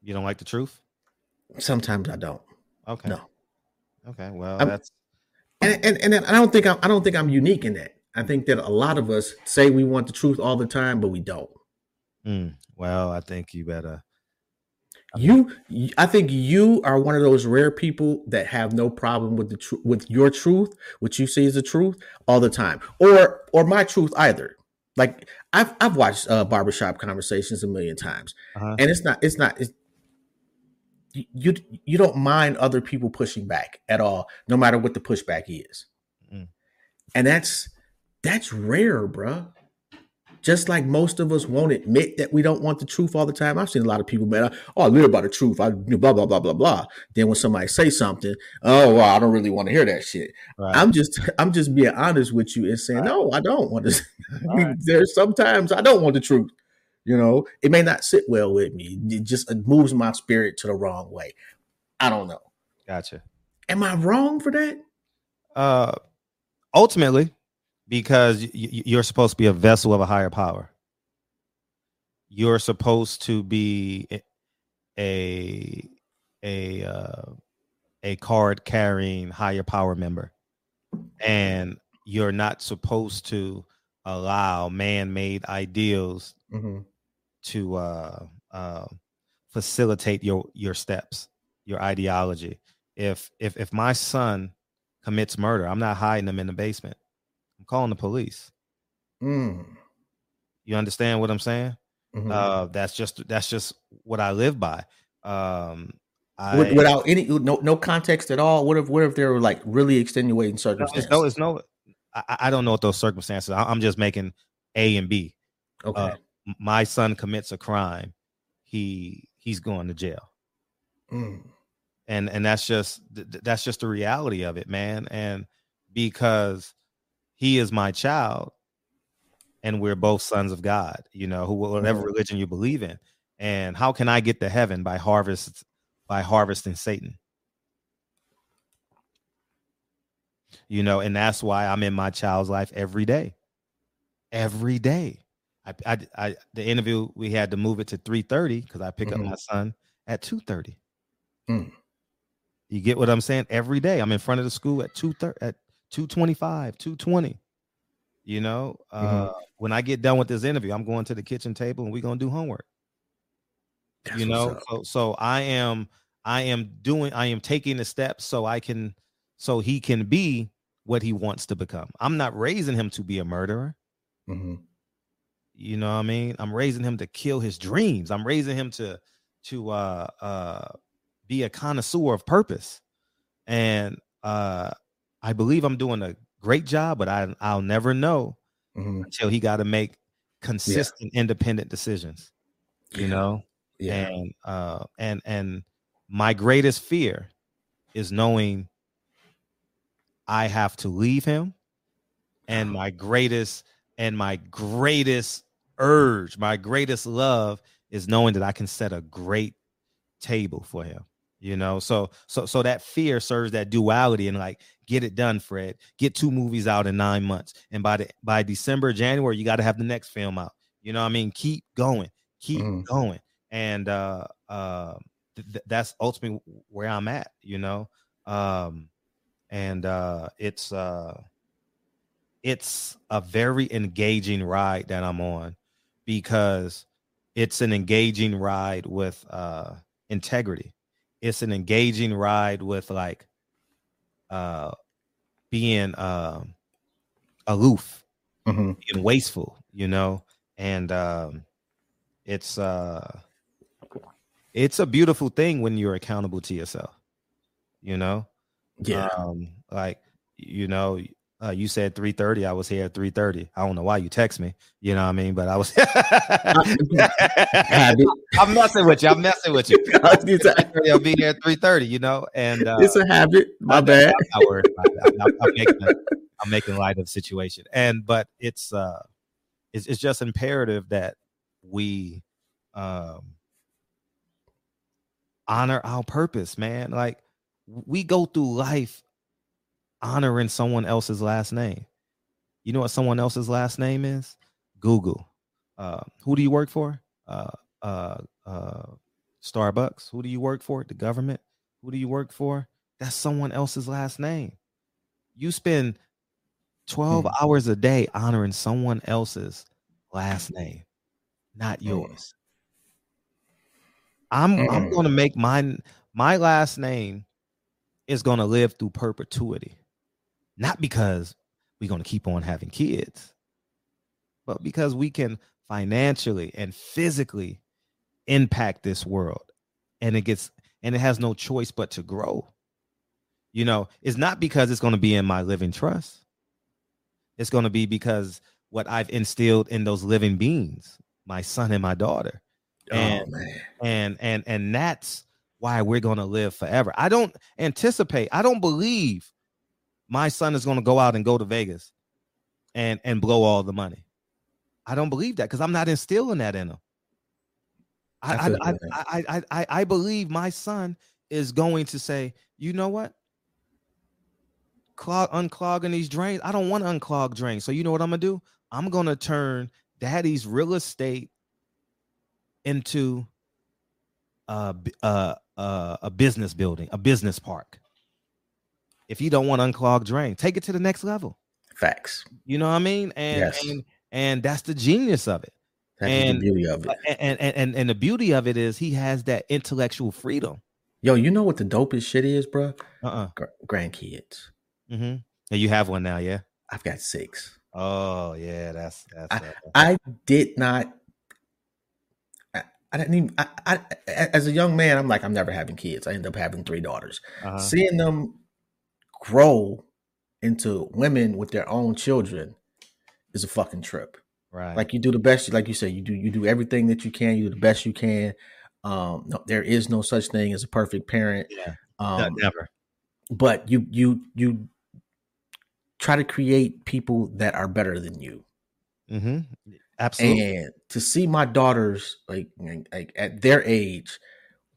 You don't like the truth? Sometimes I don't. Okay. No. Okay. Well, I'm, that's and, and and I don't think I'm I don't think I'm unique in that. I think that a lot of us say we want the truth all the time, but we don't. Mm, well, I think you better. You, I think you are one of those rare people that have no problem with the truth, with your truth, which you see as the truth, all the time, or or my truth either. Like I've I've watched uh, barbershop conversations a million times, uh-huh. and it's not it's not it's, you you don't mind other people pushing back at all, no matter what the pushback is, mm. and that's that's rare, bro. Just like most of us won't admit that we don't want the truth all the time. I've seen a lot of people, man. Oh, I live about the truth. I blah blah blah blah blah. Then when somebody say something, oh well, I don't really want to hear that shit. Right. I'm just I'm just being honest with you and saying, right. no, I don't want to. Right. There's sometimes I don't want the truth. You know, it may not sit well with me. It just it moves my spirit to the wrong way. I don't know. Gotcha. Am I wrong for that? Uh, ultimately, because you're supposed to be a vessel of a higher power. You're supposed to be a a uh, a card carrying higher power member, and you're not supposed to allow man made ideals mm-hmm to uh, uh, facilitate your your steps, your ideology. If if if my son commits murder, I'm not hiding him in the basement. Calling the police. Mm. You understand what I'm saying? Mm-hmm. Uh, that's just that's just what I live by. Um, I, Without any no no context at all. What if what if there were like really extenuating circumstances? No, it's no. I, I don't know what those circumstances. I, am just making A and B. Okay. Uh, my son commits a crime, he he's going to jail. Mm. And and that's just that's just the reality of it, man. And because he is my child, and we're both sons of God, you know, who whatever religion you believe in. And how can I get to heaven by harvest by harvesting Satan? You know, and that's why I'm in my child's life every day. every day. I, I, I the interview we had to move it to 3:30 because I pick Mhm. up my son at 2:30. Mm. You get what I'm saying? Every day I'm in front of the school at 2:30 at 225, 220. You know, uh, when I get done with this interview, I'm going to the kitchen table and we're gonna do homework. That's you know, so so I am I am doing I am taking the steps so I can so he can be what he wants to become. I'm not raising him to be a murderer. Mhm. You know what I mean? I'm raising him to kill his dreams. I'm raising him to to uh uh be a connoisseur of purpose. And uh I believe I'm doing a great job, but I I'll never know Mhm. until he got to make consistent independent decisions. You know? Yeah. And uh and and my greatest fear is knowing I have to leave him. And my greatest and my greatest urge, my greatest love is knowing that I can set a great table for him. You know, so so so that fear serves that duality and like get it done, Fred. Get two movies out in nine months, and by the by December, January, you got to have the next film out. You know, what I mean, keep going, keep Mhm. going, and uh, uh, th- that's ultimately where I'm at. You know, um, and uh, it's uh, it's a very engaging ride that I'm on because it's an engaging ride with uh integrity. It's an engaging ride with like uh being um aloof, Mhm. being wasteful, you know, and um it's uh it's a beautiful thing when you're accountable to yourself, you know. Yeah. Um, like you know, uh, you said 3:30. I was here at 3:30. I don't know why you text me. You know what I mean? But I was. I'm messing with you. I'm messing with you. it's, a, 3:30, I'll be here at 3:30. You know, and uh, it's a habit. My I'm bad. not worried about it. I'm, I'm- I'm making, I'm making light of the situation, and but it's uh, it's it's just imperative that we um honor our purpose, man. Like we go through life honoring someone else's last name. You know what someone else's last name is? Google. Uh, who do you work for? Uh, uh, uh, Starbucks. Who do you work for? The government. Who do you work for? That's someone else's last name. You spend 12 Hmm. hours a day honoring someone else's last name, not Hmm. yours. I'm I'm Mm. going to make mine my last name is going to live through perpetuity. Not because we're going to keep on having kids, but because we can financially and physically impact this world and it gets and it has no choice but to grow. You know, it's not because it's going to be in my living trust. It's going to be because what I've instilled in those living beings, my son and my daughter oh and- man. and and and that's why we're going to live forever. I don't anticipate. I don't believe my son is going to go out and go to Vegas and and blow all the money. I don't believe that because I'm not instilling that in him. I I I. I, I I believe my son is going to say, you know what? Clog unclogging these drains. I don't want to unclog drains. So you know what I'm gonna do? I'm gonna turn daddy's real estate into uh, b- uh, uh, a business building, a business park. If you don't want unclogged drain, take it to the next level. Facts. You know what I mean? And Yes. and and that's the genius of it. That's And- the beauty of it. And, and and and the beauty of it is he has that intellectual freedom. Yo, you know what the dopest shit is, bro? Uh-uh. Gr- grandkids. Mm-hmm. And you have one now, yeah. I've got six. Oh yeah, that's that's. uh, I did not. I, I didn't even. I, I, as a young man, I'm like, I'm never having kids. I end up having three daughters. uh-huh. Seeing them grow into women with their own children is a fucking trip. right. Like you do the best, like you say, you do you do everything that you can. You do the best you can. Um, no, there is no such thing as a perfect parent. Yeah. Um, never. but you you you try to create people that are better than you. Mm-hmm. Absolutely. And to see my daughters like, like at their age,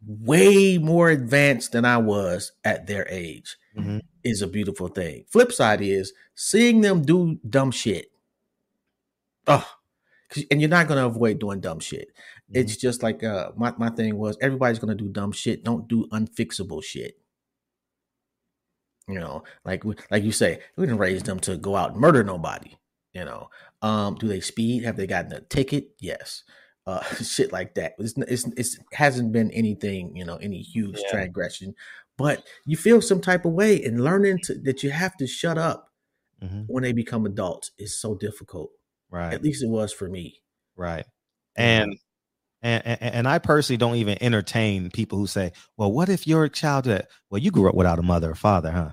way more advanced than I was at their age, Mhm. is a beautiful thing. Flip side is seeing them do dumb shit. Oh, and you're not going to avoid doing dumb shit. Mm-hmm. It's just like uh, my my thing was everybody's going to do dumb shit. Don't do unfixable shit. You know, like like you say, we didn't raise them to go out and murder nobody. You know, um, do they speed? Have they gotten a ticket? Yes. Uh, shit like that. It's, it's, it's hasn't been anything, you know, any huge yeah. transgression, but you feel some type of way and learning to, that you have to shut up mm-hmm. when they become adults is so difficult. Right. At least it was for me. Right. And and, and, and I personally don't even entertain people who say, "Well, what if your child that well, you grew up without a mother or father, huh?"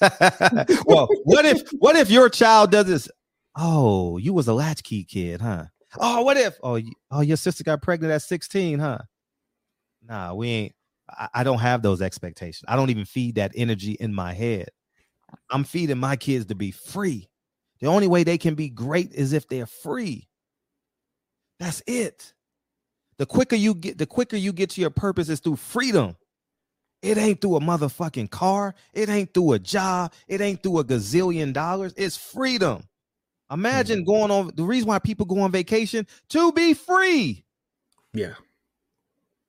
well, what if what if your child does this? Oh, you was a latchkey kid, huh? Oh, what if? Oh, you, oh, your sister got pregnant at 16, huh? Nah, we ain't. I, I don't have those expectations. I don't even feed that energy in my head. I'm feeding my kids to be free. The only way they can be great is if they're free. That's it. The quicker you get, the quicker you get to your purpose is through freedom. It ain't through a motherfucking car. It ain't through a job. It ain't through a gazillion dollars. It's freedom. Imagine mm-hmm. going on the reason why people go on vacation to be free. Yeah.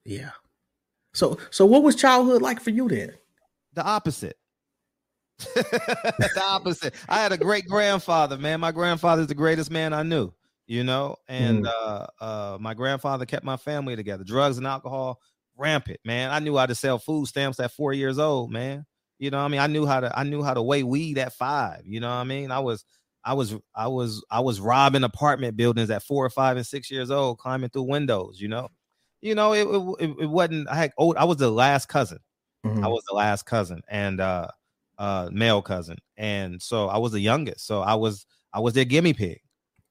Yeah. So so what was childhood like for you then? The opposite. the opposite. I had a great grandfather, man. My grandfather's the greatest man I knew, you know, and mm. uh uh my grandfather kept my family together. Drugs and alcohol rampant, man. I knew how to sell food stamps at four years old, man. You know, I mean, I knew how to I knew how to weigh weed at five. You know what I mean? I was I was I was I was robbing apartment buildings at four or five and six years old, climbing through windows. You know, you know it it, it wasn't. I had old. I was the last cousin. Mm-hmm. I was the last cousin and uh uh male cousin, and so I was the youngest. So I was I was their gimme pig.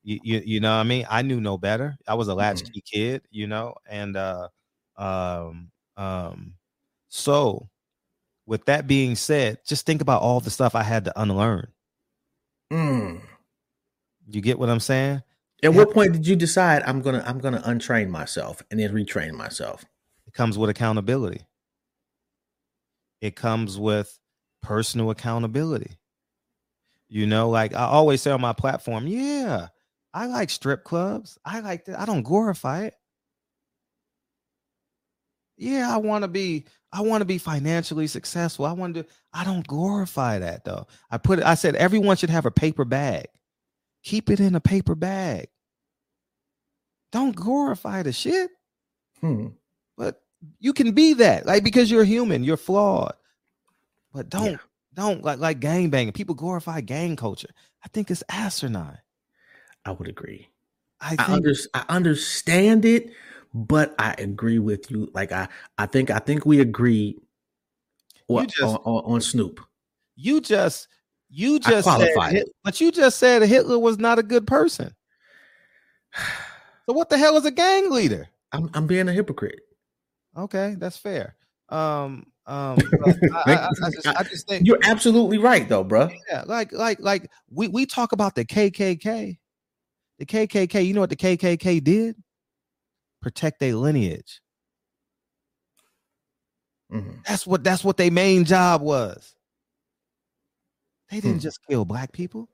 You, you, you know what I mean? I knew no better. I was a latchkey mm-hmm. kid, you know, and uh um, um, so with that being said, just think about all the stuff I had to unlearn. Mm. You get what I'm saying? At what point did you decide I'm gonna I'm gonna untrain myself and then retrain myself? It comes with accountability. It comes with personal accountability. You know, like I always say on my platform, yeah, I like strip clubs. I like that. I don't glorify it yeah, I want to be I want to be financially successful. I want to I don't glorify that though. I put it I said everyone should have a paper bag. Keep it in a paper bag. Don't glorify the shit. Hmm. But you can be that. Like because you're human, you're flawed. But don't yeah. don't like like gang banging. People glorify gang culture. I think it's asinine. I would agree. I, think, I, under, I understand it, but I agree with you. Like I, I think, I think we agree on, just, on, on, Snoop. You just, you just said, but you just said Hitler was not a good person. So what the hell is a gang leader? I'm, I'm being a hypocrite. Okay, that's fair. Um, um, I, I, I, just, I, just, think you're absolutely right, though, bro. Yeah, like, like, like we we talk about the KKK. The KKK. You know what the KKK did? protect their lineage. Mm-hmm. That's what that's what their main job was. They didn't hmm. just kill black people.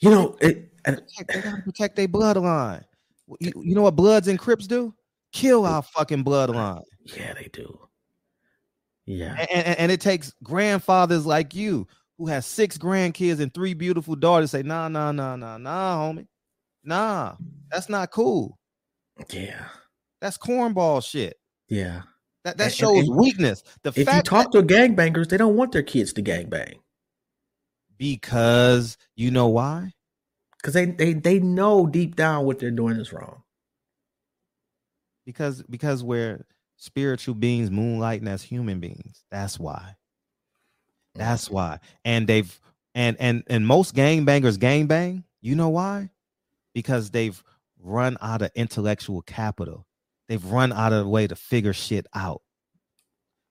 You know, it, they gotta protect their bloodline. You, you know what Bloods and Crips do? Kill our fucking bloodline. Yeah, they do. Yeah, and, and, and, it takes grandfathers like you who has six grandkids and three beautiful daughters say, nah, nah, nah, nah, nah, homie. Nah, that's not cool. Yeah. That's cornball shit. Yeah. That that shows and, and weakness. The if you talk that, to gangbangers, they don't want their kids to gangbang. Because you know why? Because they, they they know deep down what they're doing is wrong. Because because we're spiritual beings moonlighting as human beings. That's why. That's why. And they've and and and most gang bangers gang bang. You know why? Because they've run out of intellectual capital. They've run out of the way to figure shit out.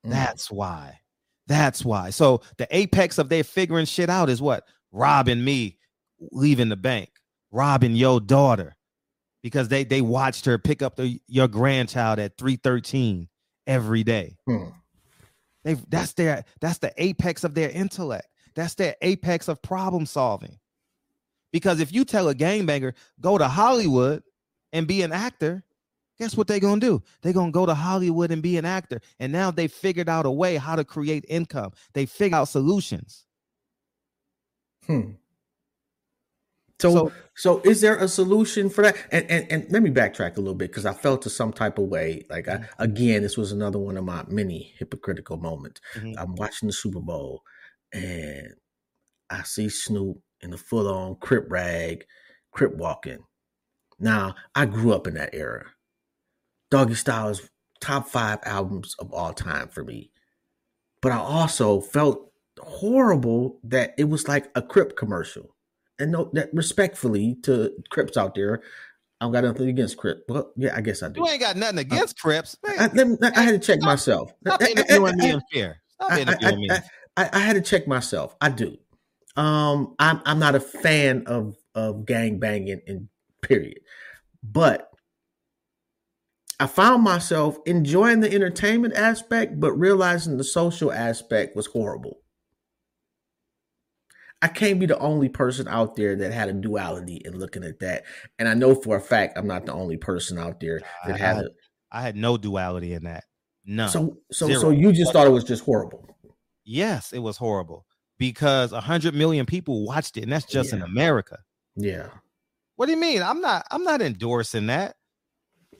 Mm. That's why. That's why. So the apex of their figuring shit out is what? Robbing me, leaving the bank, robbing your daughter, because they they watched her pick up the, your grandchild at 313 every day. Hmm. They that's their that's the apex of their intellect. That's their apex of problem solving. Because if you tell a gangbanger, go to Hollywood and be an actor, guess what they're gonna do? They're gonna go to Hollywood and be an actor. And now they figured out a way how to create income. They figure out solutions. Hmm. So, so, so, is there a solution for that? And and, and let me backtrack a little bit because I felt to some type of way. Like I, mm-hmm. again, this was another one of my many hypocritical moments. Mm-hmm. I'm watching the Super Bowl and I see Snoop in a full on crip rag, crip walking. Now, I grew up in that era. Doggystyle is top five albums of all time for me. But I also felt horrible that it was like a crip commercial. And no, that respectfully to Crips out there, I don't got nothing against Crips. Well, yeah, I guess I do. You ain't got nothing against uh, Crips. I, I, I, had to check stop, myself. Stop interviewing me in fear. Stop interviewing me. I, I, had to check myself. I do. Um, I'm I'm not a fan of of gang banging in period, but I found myself enjoying the entertainment aspect, but realizing the social aspect was horrible. I can't be the only person out there that had a duality in looking at that, and I know for a fact I'm not the only person out there that I, had. A, I had no duality in that. No. So so Zero. so you just thought it was just horrible. Yes, it was horrible because a hundred million people watched it, and that's just yeah. in America. Yeah. What do you mean? I'm not. I'm not endorsing that.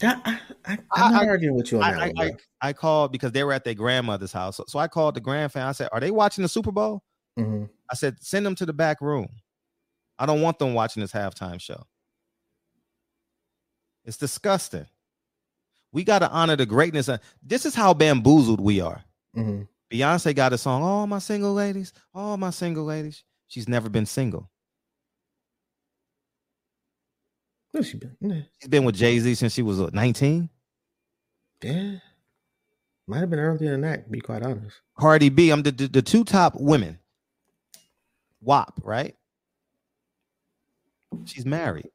I, I, am not I, arguing with you on I, that. One, I, I, called because they were at their grandmother's house, so, so I called the grandfamily. I said, "Are they watching the Super Bowl?" Mm-hmm. I said, "Send them to the back room. I don't want them watching this halftime show. It's disgusting. We got to honor the greatness. Of, this is how bamboozled we are. Mm-hmm. Beyonce got a song, All My Single Ladies, All My Single Ladies. She's never been single. She been? She's been with Jay Z since she was 19. Yeah. Might have been earlier than that, to be quite honest. Cardi B, I'm the, the, the two top women. WAP, right? She's married.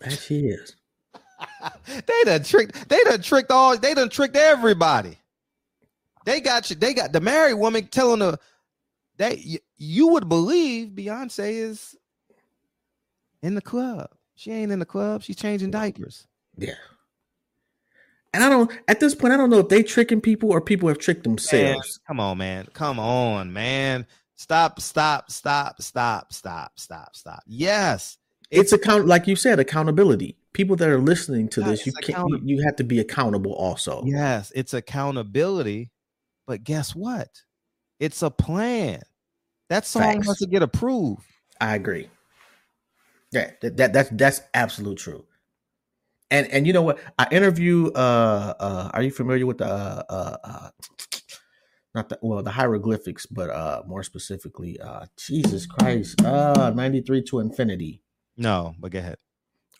That she is. they done tricked, they done tricked all, they done tricked everybody. They got you. They got the married woman telling her that you, you would believe Beyonce is in the club. She ain't in the club. She's changing diapers. Yeah. And I don't at this point, I don't know if they tricking people or people have tricked themselves. Man, come on, man. Come on, man. Stop, stop, stop, stop, stop, stop, stop. Yes. It's, it's account like you said, accountability. People that are listening to this, you can't you, you have to be accountable also. Yes, it's accountability but guess what? It's a plan. That song Facts. has to get approved. I agree. Yeah, that, that that's that's absolute true. And and you know what? I interview. Uh, uh, are you familiar with the uh, uh, uh not the well the hieroglyphics, but uh, more specifically, uh, Jesus Christ, uh, ninety three to infinity. No, but go ahead.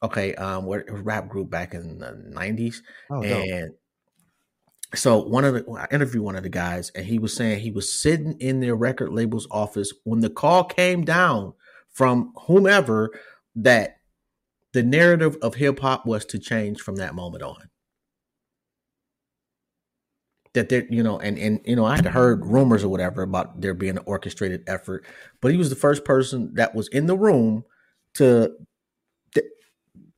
Okay, um, we're a rap group back in the nineties, oh, and so one of the I interviewed one of the guys and he was saying he was sitting in their record label's office when the call came down from whomever that the narrative of hip hop was to change from that moment on. That there, you know, and and you know, I had heard rumors or whatever about there being an orchestrated effort, but he was the first person that was in the room to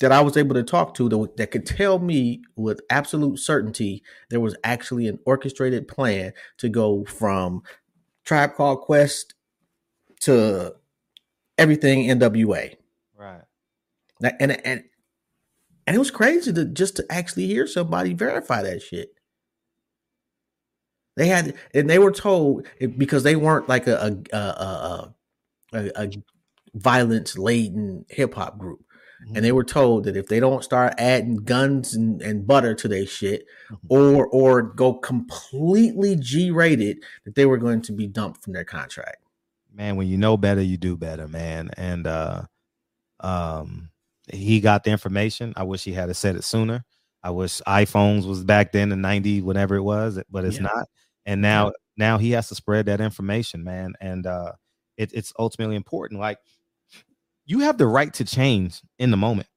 that I was able to talk to that, that could tell me with absolute certainty there was actually an orchestrated plan to go from Tribe Called Quest to everything NWA. Right. And and and it was crazy to just to actually hear somebody verify that shit. They had and they were told because they weren't like a a a, a, a violence laden hip hop group mm-hmm. and they were told that if they don't start adding guns and, and butter to their shit mm-hmm. or or go completely G rated, that they were going to be dumped from their contract. Man, when you know better, you do better, man. And uh um he got the information. I wish he had said it sooner. I wish iPhones was back then in 90, whatever it was, but it's yeah. not. And now yeah. now he has to spread that information, man. And uh it, it's ultimately important. Like you have the right to change in the moment.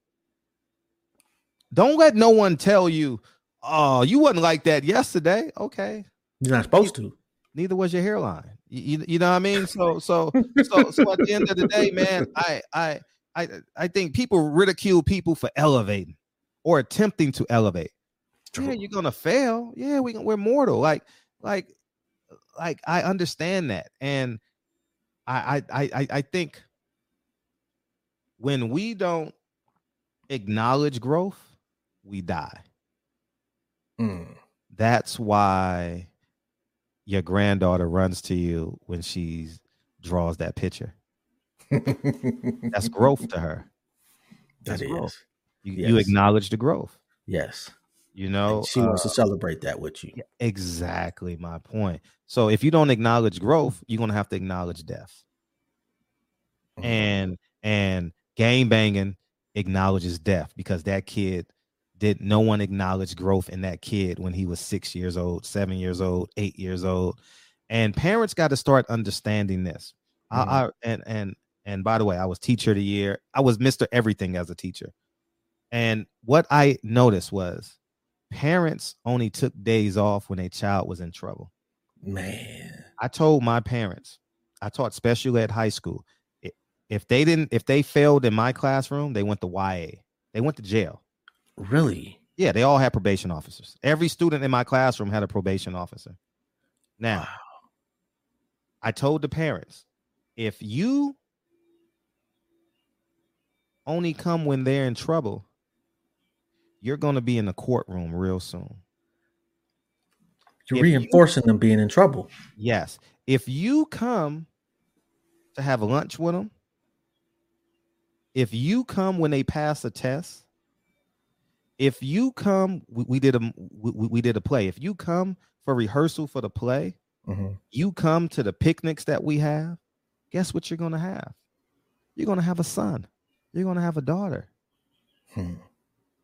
Don't let no one tell you, oh, you wasn't like that yesterday. Okay. You're not supposed to. neither was your hairline. You, you, you know what I mean? So so so so at the end of the day, man, I I I I think people ridicule people for elevating or attempting to elevate. True. Yeah, you're gonna fail. Yeah, we we're mortal. Like like like I understand that, and I I I I think when we don't acknowledge growth, we die. Mm. That's why your granddaughter runs to you when she draws that picture. That's growth to her. That's that growth. You, yes. you acknowledge the growth. Yes. You know, and she uh, wants to uh, celebrate that with you. Exactly my point. So if you don't acknowledge growth, you're gonna have to acknowledge death. Mm-hmm. And and game banging acknowledges death because that kid did no one acknowledge growth in that kid when he was six years old, seven years old, eight years old. And parents got to start understanding this. Mm-hmm. I, I and and and by the way, I was teacher of the year. I was Mr. Everything as a teacher. And what I noticed was parents only took days off when a child was in trouble. Man. I told my parents, I taught special ed high school. If they didn't, if they failed in my classroom, they went to YA. They went to jail. Really? Yeah, they all had probation officers. Every student in my classroom had a probation officer. Now, wow. I told the parents, if you only come when they're in trouble, you're going to be in the courtroom real soon. You're if reinforcing you, them being in trouble. Yes. If you come to have lunch with them, if you come when they pass a test, if you come, we, we did a we, we, did a play. If you come for rehearsal for the play, mm-hmm. you come to the picnics that we have. Guess what you're gonna have? You're gonna have a son. You're gonna have a daughter. Hmm.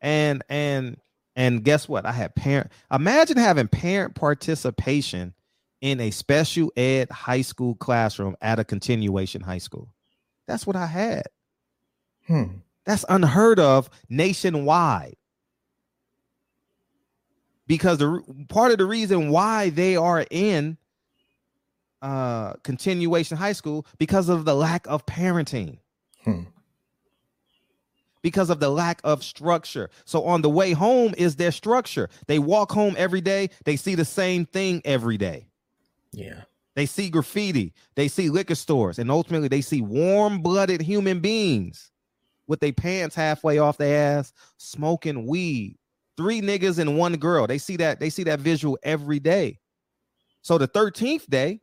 And and and guess what? I had parent. Imagine having parent participation in a special ed high school classroom at a continuation high school. That's what I had. Hmm. That's unheard of nationwide. Because the part of the reason why they are in uh continuation high school because of the lack of parenting. Hmm. Because of the lack of structure. So on the way home is their structure. They walk home every day, they see the same thing every day. Yeah. They see graffiti, they see liquor stores, and ultimately they see warm-blooded human beings with their pants halfway off their ass, smoking weed. Three niggas and one girl. They see that, they see that visual every day. So the 13th day,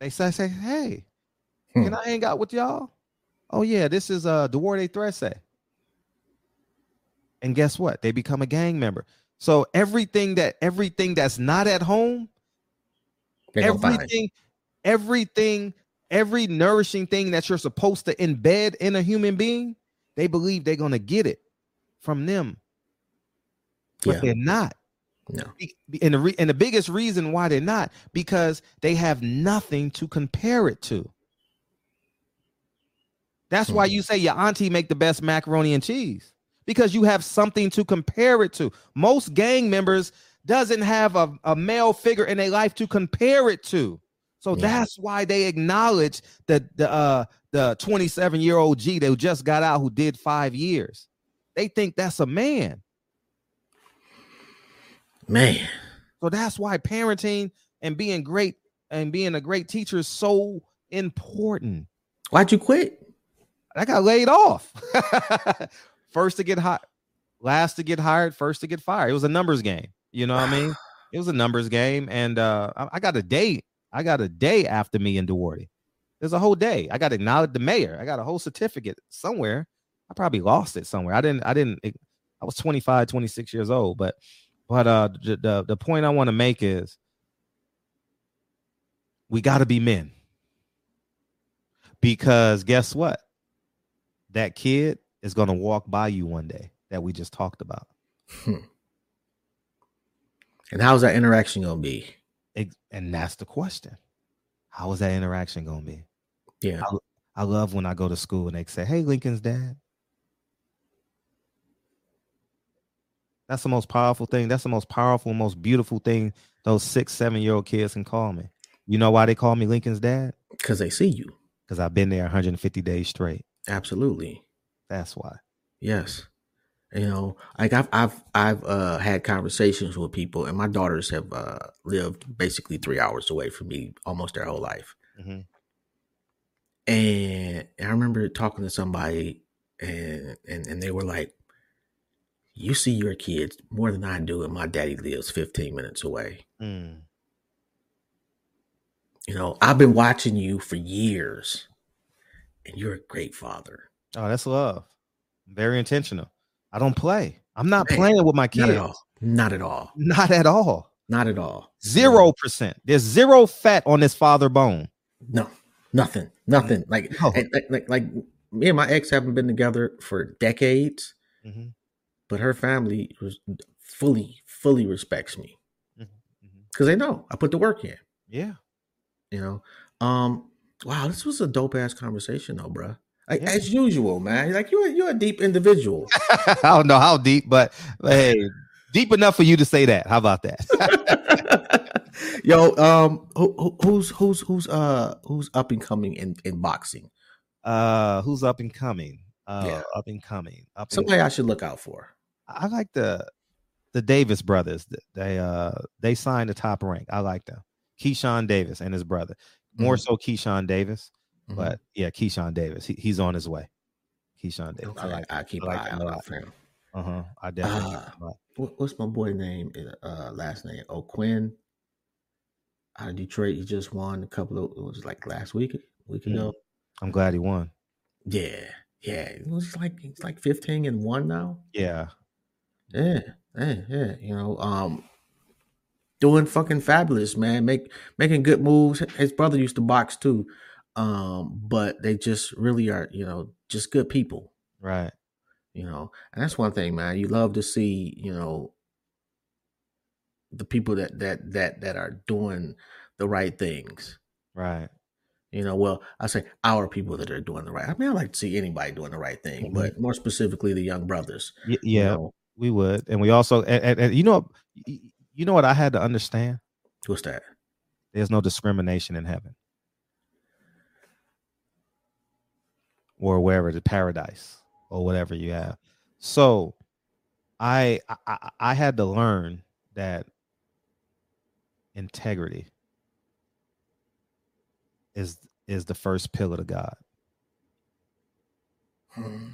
they say, say, hey, hmm. can I hang out with y'all? Oh, yeah, this is uh Duarte Threse. And guess what? They become a gang member. So everything that everything that's not at home, everything, everything every nourishing thing that you're supposed to embed in a human being, they believe they're going to get it from them. But yeah. they're not. No. And the, re- and the biggest reason why they're not because they have nothing to compare it to. That's mm-hmm. why you say your auntie make the best macaroni and cheese because you have something to compare it to. Most gang members doesn't have a, a male figure in their life to compare it to. So yeah. that's why they acknowledge that the uh the 27 year old G that just got out who did five years. They think that's a man. Man. So that's why parenting and being great and being a great teacher is so important. Why'd you quit? I got laid off. first to get hot, last to get hired, first to get fired. It was a numbers game. You know what I mean? It was a numbers game, and uh, I got a day. I got a day after me in Duarte. There's a whole day. I got to acknowledge the mayor. I got a whole certificate somewhere. I probably lost it somewhere. I didn't. I didn't. I was 25, 26 years old. But, but uh, the the, the point I want to make is, we got to be men. Because guess what? That kid is going to walk by you one day that we just talked about. Hmm. And how's that interaction going to be? And that's the question. How is that interaction going to be? Yeah. I, I love when I go to school and they say, Hey, Lincoln's dad. That's the most powerful thing. That's the most powerful, most beautiful thing those six, seven year old kids can call me. You know why they call me Lincoln's dad? Because they see you. Because I've been there 150 days straight. Absolutely. That's why. Yes. You know, like I've I've I've uh, had conversations with people, and my daughters have uh, lived basically three hours away from me almost their whole life. Mm-hmm. And I remember talking to somebody, and, and and they were like, "You see your kids more than I do, and my daddy lives 15 minutes away." Mm. You know, I've been watching you for years, and you're a great father. Oh, that's love. Very intentional. I don't play. I'm not Man, playing with my kids. Not at all. Not at all. Not at all. Not at all. Zero percent. There's zero fat on this father bone. No, nothing. Nothing. Like, no. like, like, like, me and my ex haven't been together for decades, mm-hmm. but her family was fully, fully respects me because mm-hmm. mm-hmm. they know I put the work in. Yeah. You know, um, wow, this was a dope ass conversation though, bro. Like, yeah. As usual, man. Like you're you're a deep individual. I don't know how deep, but hey, deep enough for you to say that. How about that? Yo, um, who, who's who's who's uh who's up and coming in in boxing? Uh, who's up and coming? Uh, yeah. up and coming. Up Somebody I should look out for. I like the the Davis brothers. They uh they signed the top rank. I like them. Keyshawn Davis and his brother. More mm-hmm. so Keyshawn Davis. Mm-hmm. But yeah, Keyshawn Davis, he, he's on his way. Keyshawn Davis. I like. I keep I like an eye out for him. Uh huh. I definitely. Uh, what's my boy name? Uh, last name O'Quinn. Out of Detroit, he just won a couple of. It was like last week, week mm-hmm. ago. I'm glad he won. Yeah, yeah. It was like it's like 15 and one now. Yeah, yeah, yeah, yeah. You know, um, doing fucking fabulous, man. Make making good moves. His brother used to box too um, but they just really are, you know, just good people. Right. You know, and that's one thing, man. You love to see, you know, the people that that that that are doing the right things. Right. You know, well, I say our people that are doing the right. I mean, I like to see anybody doing the right thing, mm-hmm. but more specifically the young brothers. Y- yeah, you know? we would, and we also, and, and, and, you know, you know what I had to understand. What's that? There's no discrimination in heaven. or wherever the paradise or whatever you have. So I, I I had to learn that integrity is is the first pillar to God. Hmm.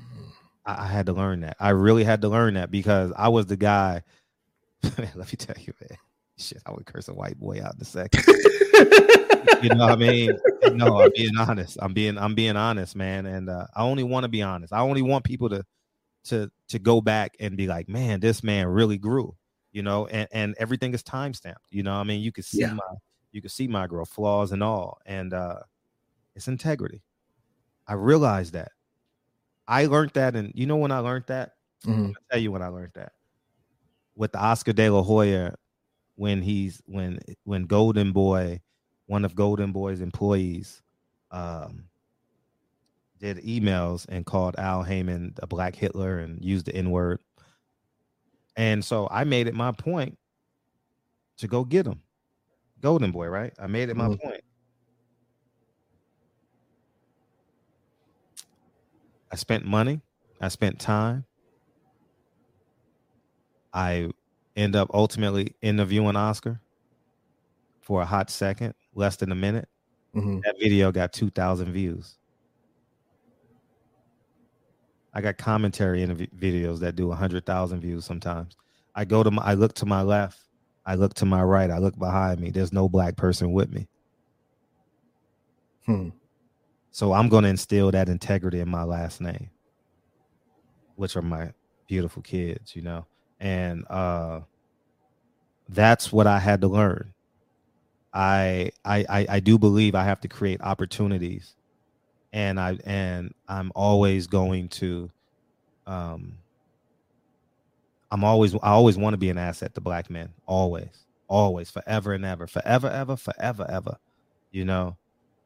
I, I had to learn that. I really had to learn that because I was the guy. let me tell you, man. Shit, I would curse a white boy out in a second. you know what I mean? No, I'm being honest. I'm being I'm being honest, man. And uh, I only want to be honest. I only want people to to to go back and be like, man, this man really grew. You know, and and everything is time stamped. You know, I mean, you can see yeah. my you can see my girl flaws and all, and uh it's integrity. I realized that. I learned that, and you know when I learned that. Mm-hmm. I'll tell you when I learned that with the Oscar De La Hoya when he's when when Golden Boy one of Golden Boy's employees um, did emails and called Al Haymon a black Hitler and used the N word. And so I made it my point to go get him. Golden Boy, right? I made it my mm-hmm. point. I spent money, I spent time. I end up ultimately interviewing Oscar for a hot second less than a minute. Mm-hmm. That video got 2,000 views. I got commentary in videos that do 100,000 views sometimes. I go to my, I look to my left, I look to my right, I look behind me. There's no black person with me. Hmm. So I'm going to instill that integrity in my last name, which are my beautiful kids, you know. And uh that's what I had to learn. I, I I do believe I have to create opportunities, and I and I'm always going to, um, I'm always I always want to be an asset to black men. Always, always, forever and ever, forever, ever, forever, ever. You know,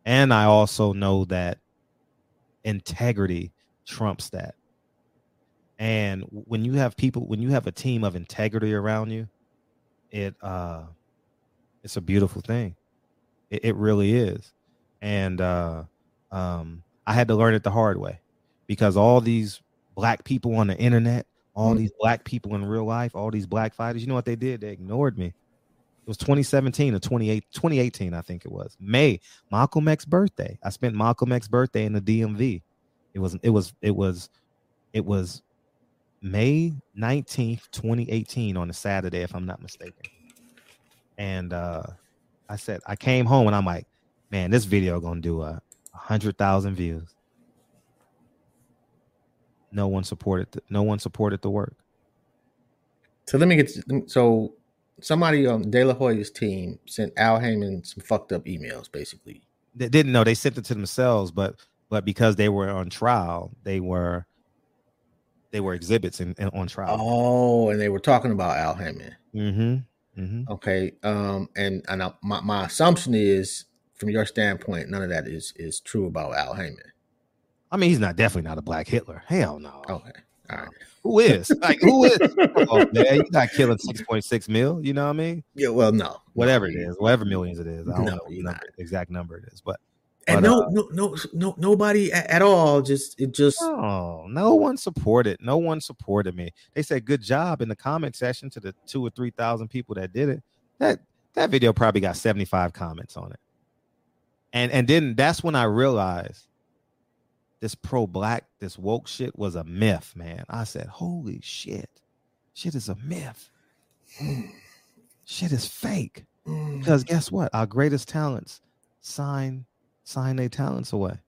and I also know that integrity trumps that. And when you have people, when you have a team of integrity around you, it uh It's a beautiful thing. It, it really is. And uh, um, I had to learn it the hard way because all these black people on the internet, all mm-hmm. these black people in real life, all these black fighters, you know what they did? They ignored me. It was 2017 or 28, 2018, I think it was. May, Malcolm X's birthday. I spent Malcolm X's birthday in the DMV. It was it was it was it was May 19th, 2018 on a Saturday, if I'm not mistaken. And uh I said, I came home and I'm like, man, this video gonna do a hundred thousand views. No one supported. The, no one supported the work. So let me get. So somebody on De La Hoya's team sent Al Haymon some fucked up emails, basically. They didn't know they sent it to themselves, but but because they were on trial, they were they were exhibits in, in on trial. Oh, and they were talking about Al Haymon. Mm-hmm. Mm-hmm. Okay. Um, and and I, my my assumption is, from your standpoint, none of that is is true about Al Haymon. I mean, he's not definitely not a black Hitler. Hell no. Okay. All right. Who is? Like who is? oh man, you're not killing six point six mil. You know what I mean? Yeah. Well, no. Whatever it is, whatever millions it is. I don't no, know what number, exact number it is, but and but, no, uh, no, no, no, nobody at, all. Just it just. Oh, no one supported. No one supported me. They said good job in the comment section to the two or three thousand people that did it. That that video probably got seventy five comments on it. And and then that's when I realized this pro black, this woke shit was a myth, man. I said, holy shit, shit is a myth. shit is fake. Because guess what? Our greatest talents sign sign their talents away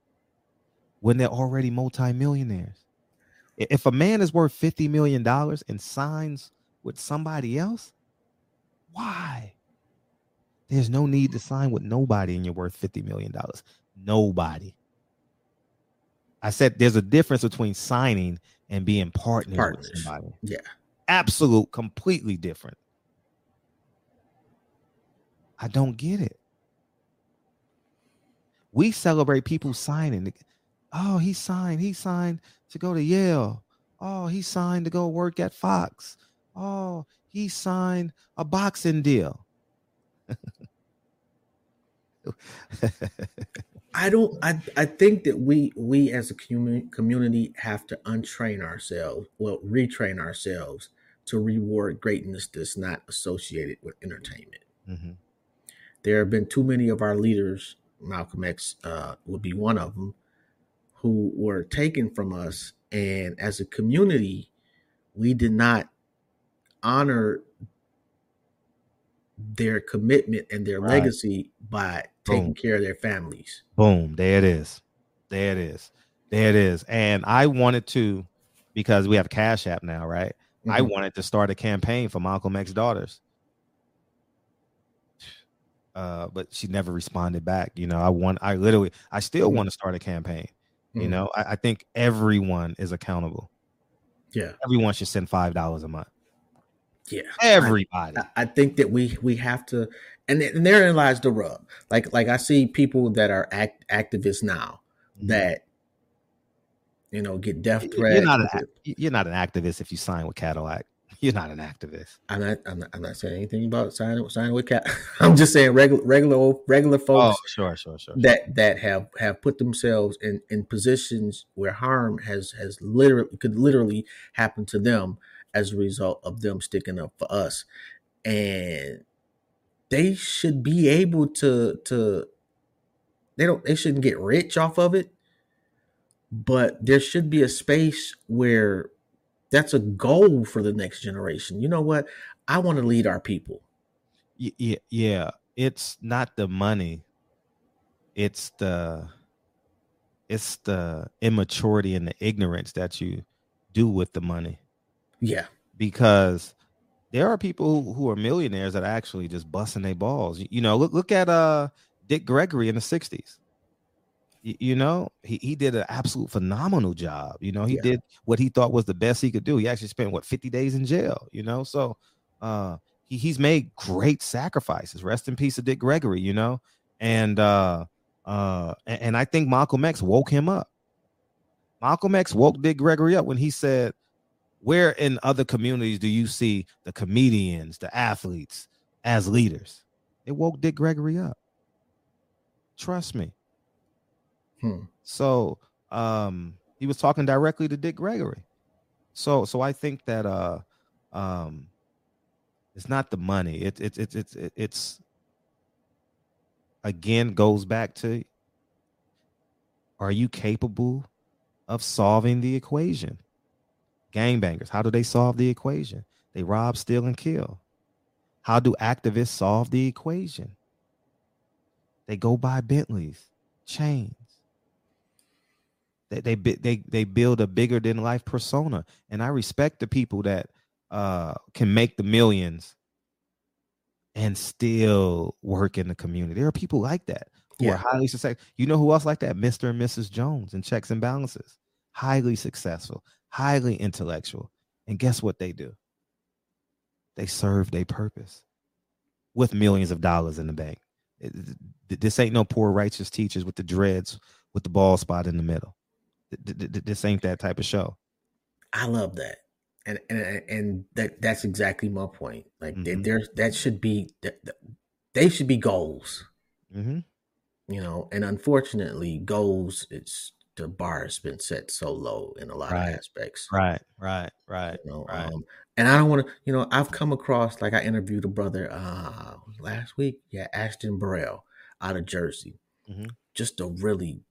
when they're already multimillionaires. If a man is worth $50 million and signs with somebody else, why? There's no need to sign with nobody and you're worth $50 million. Nobody. I said there's a difference between signing and being partnered Partners. with somebody. Yeah. Absolute, completely different. I don't get it. We celebrate people signing. Oh, he signed. He signed to go to Yale. Oh, he signed to go work at Fox. Oh, he signed a boxing deal. I don't I, I think that we we as a community community have to untrain ourselves, well, retrain ourselves to reward greatness that's not associated with entertainment. Mm-hmm. There have been too many of our leaders Malcolm X uh, would be one of them, who were taken from us. And as a community, we did not honor their commitment and their right. legacy by taking Boom. care of their families. Boom. There it is. There it is. There it is. And I wanted to, because we have Cash App now, right? Mm-hmm. I wanted to start a campaign for Malcolm X daughters uh, but she never responded back. You know, I want, I literally, I still mm-hmm. want to start a campaign. Mm-hmm. You know, I, I, think everyone is accountable. Yeah, everyone should send five dollars a month. Yeah, everybody. I, I, think that we we have to, and, and therein lies the rub. Like like I see people that are act, activists now mm-hmm. that you know get death threats. You're not an you're not an activist if you sign with Cadillac. You're not an activist. I'm not. I'm not, I'm not saying anything about signing signing with cat. I'm just saying regular regular regular folks. Oh, sure, sure, sure. That that have have put themselves in in positions where harm has has literally could literally happen to them as a result of them sticking up for us, and they should be able to to. They don't. They shouldn't get rich off of it, but there should be a space where that's a goal for the next generation. You know what? I want to lead our people. Yeah, yeah. It's not the money. It's the it's the immaturity and the ignorance that you do with the money. Yeah. Because there are people who, who are millionaires that are actually just busting their balls. You know, look look at uh Dick Gregory in the 60s you know he, he did an absolute phenomenal job you know he yeah. did what he thought was the best he could do he actually spent what 50 days in jail you know so uh he, he's made great sacrifices rest in peace to dick gregory you know and uh uh and, and i think malcolm x woke him up malcolm x woke dick gregory up when he said where in other communities do you see the comedians the athletes as leaders It woke Dick Gregory up. Trust me. Hmm. So um he was talking directly to Dick Gregory. So so I think that uh um it's not the money. It's it's it's it's it's again goes back to are you capable of solving the equation? Gangbangers, how do they solve the equation? They rob, steal, and kill. How do activists solve the equation? They go buy Bentleys, chains. They, they they they build a bigger than life persona, and I respect the people that uh, can make the millions and still work in the community. There are people like that who Yeah. are highly successful. You know who else like that? Mr. and Mrs. Jones and checks and balances. Highly successful, highly intellectual. And guess what they do? They serve their purpose with millions of dollars in the bank. This ain't no poor righteous teachers with the dreads with the ball spot in the middle. Th- th- th- This ain't that type of show. I love that, and and and that that's exactly my point. Like there- Mhm. there's that should be they should be goals, hmm you know. And unfortunately, goals it's the bar has been set so low in a lot Right. of aspects. Right, right, right. You know, Right. um, and I don't want to, you know, I've come across like I interviewed a brother uh last week, yeah, Ashton Burrell out of Jersey, Mhm. just a really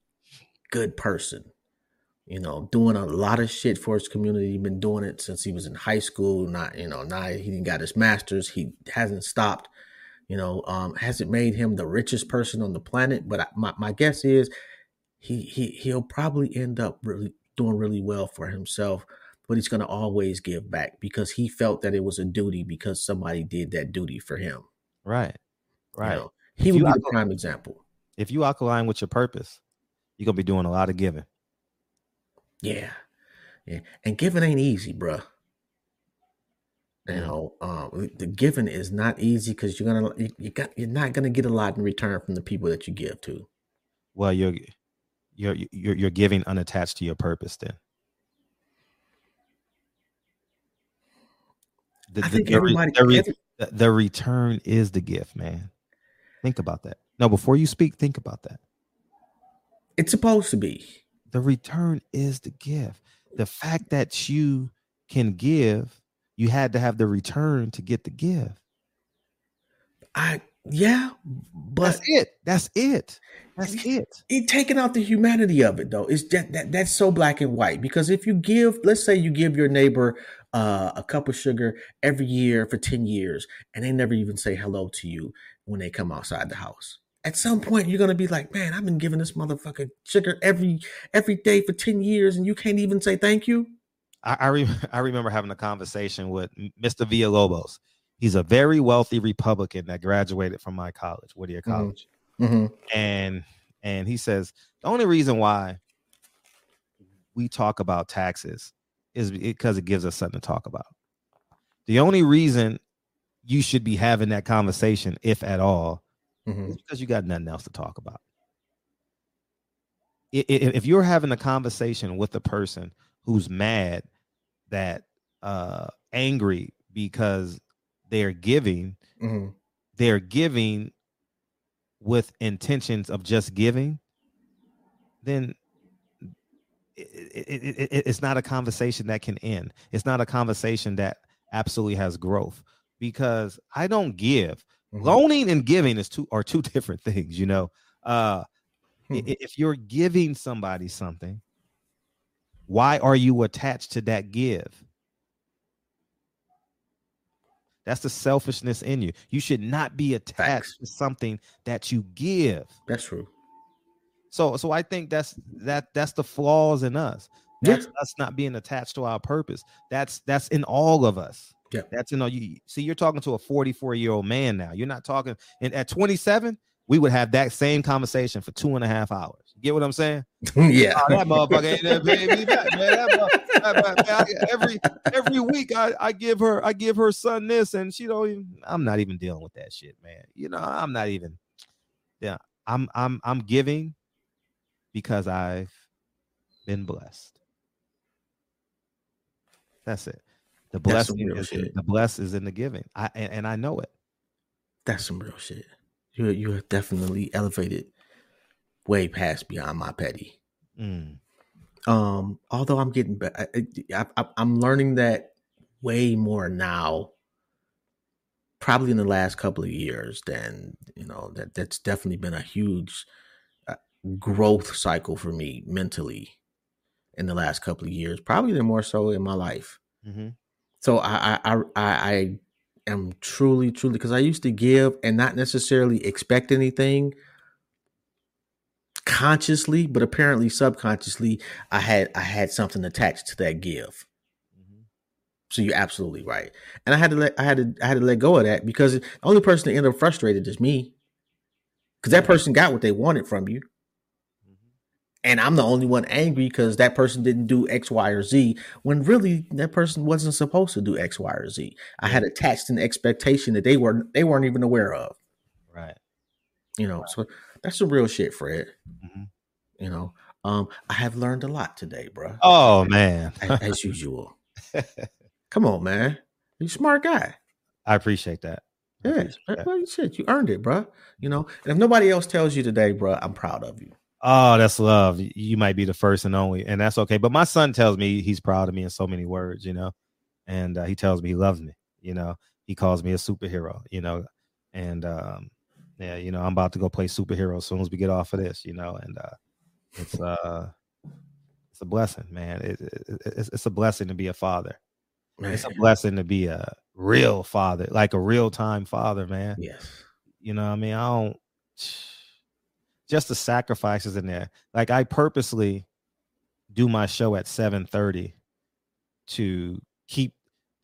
good person. You know, doing a lot of shit for his community. He's Been doing it since he was in high school. Not, you know, now he got his master's. He hasn't stopped. You know, um, hasn't made him the richest person on the planet. But I, my my guess is he he he'll probably end up really doing really well for himself but he's going to always give back because he felt that it was a duty because somebody did that duty for him Right. you Right. know? he If would be alco- prime example If you align with your purpose, you're gonna be doing a lot of giving. Yeah yeah and giving ain't easy bruh you Mm. know um, the giving is not easy because you're gonna you, you got you're not gonna get a lot in return from the people that you give to Well, you're you're you're you're giving unattached to your purpose then. The, i the- think the everybody the, re- every- the- the return is the gift, man. Think about that. No, before you speak, think about that. it's supposed to be The return is the gift. The fact that you can give, you had to have the return to get the gift. i yeah but That's it. That's it. That's it. it taking out the humanity of it though it's that, that that's so black and white because if you give let's say you give your neighbor uh, a cup of sugar every year for 10 years and they never even say hello to you when they come outside the house at some point you're gonna be like man i've been giving this motherfucker sugar every every day for 10 years and you can't even say thank you I I, re- I remember having a conversation with Mr. Villalobos. He's a very wealthy Republican that graduated from my college, Whittier Mhm. College, mm-hmm. and and he says the only reason why we talk about taxes is because it gives us something to talk about. The only reason you should be having that conversation, if at all, Mm-hmm. is because you got nothing else to talk about. If you're having a conversation with a person who's mad, that uh angry because they're giving, Mm-hmm. they're giving with intentions of just giving, then it, it, it- it's not a conversation that can end. It's not a conversation that absolutely has growth because I don't give. Mm-hmm. Loaning and giving is two are two different things, you know. Uh Hmm. if you're giving somebody something, why are you attached to that give? That's the selfishness in you. You should not be attached Facts. to something that you give. that's true So so I think that's that that's the flaws in us. Yeah. That's us not being attached to our purpose. That's that's in all of us. Yeah. That's you know, you see, you're talking to a 44 year old man now. You're not talking and at 27, we would have that same conversation for two and a half hours. You get what I'm saying? yeah Oh, that motherfucker ain't me back, man. That- that- man, I- every every week I, I give her I give her son this and she don't even I'm not even dealing with that shit, man. You know, I'm not even yeah, I'm I'm I'm giving because I've been blessed. That's it. The blessing is in, shit. the bless is in the giving. I and, and I know it. that's some real shit you you have definitely elevated way past beyond my petty. Mm. Um, although I'm getting better, I, I, I'm learning that way more now. Probably in the last couple of years, than you know that that's definitely been a huge uh, growth cycle for me mentally in the last couple of years. Probably the more so in my life. hmm So I I I, I am truly truly because I used to give and not necessarily expect anything consciously, but apparently subconsciously, I had I had something attached to that give. Mm-hmm. So you're absolutely right, and I had to let I had to I had to let go of that because the only person that ended up frustrated is me, because that person got what they wanted from you, and I'm the only one angry because that person didn't do X, Y, or Z when really that person wasn't supposed to do X, Y, or Z. I had attached an expectation that they weren't they weren't even aware of. Right. You know, so that's some real shit, Fred. hmm You know, um, I have learned a lot today, bro. Oh man, as, as usual. Come on, man. You smart guy. I appreciate that. I Yeah, appreciate that. shit, you earned it, bro. You know, and if nobody else tells you today, bro, I'm proud of you. Oh, that's love. You might be the first and only, and that's okay. But my son tells me he's proud of me in so many words, you know, and uh, he tells me he loves me. You know, he calls me a superhero. You know, and um, yeah, you know, I'm about to go play superhero as soon as we get off of this. You know, and uh, it's uh, it's a blessing, man. It, it, it's, it's a blessing to be a father. Man. It's a blessing to be a real father, like a real time father, man. Yes. You know what I mean? I don't just the sacrifices in there. Like I purposely do my show at 7:30 to keep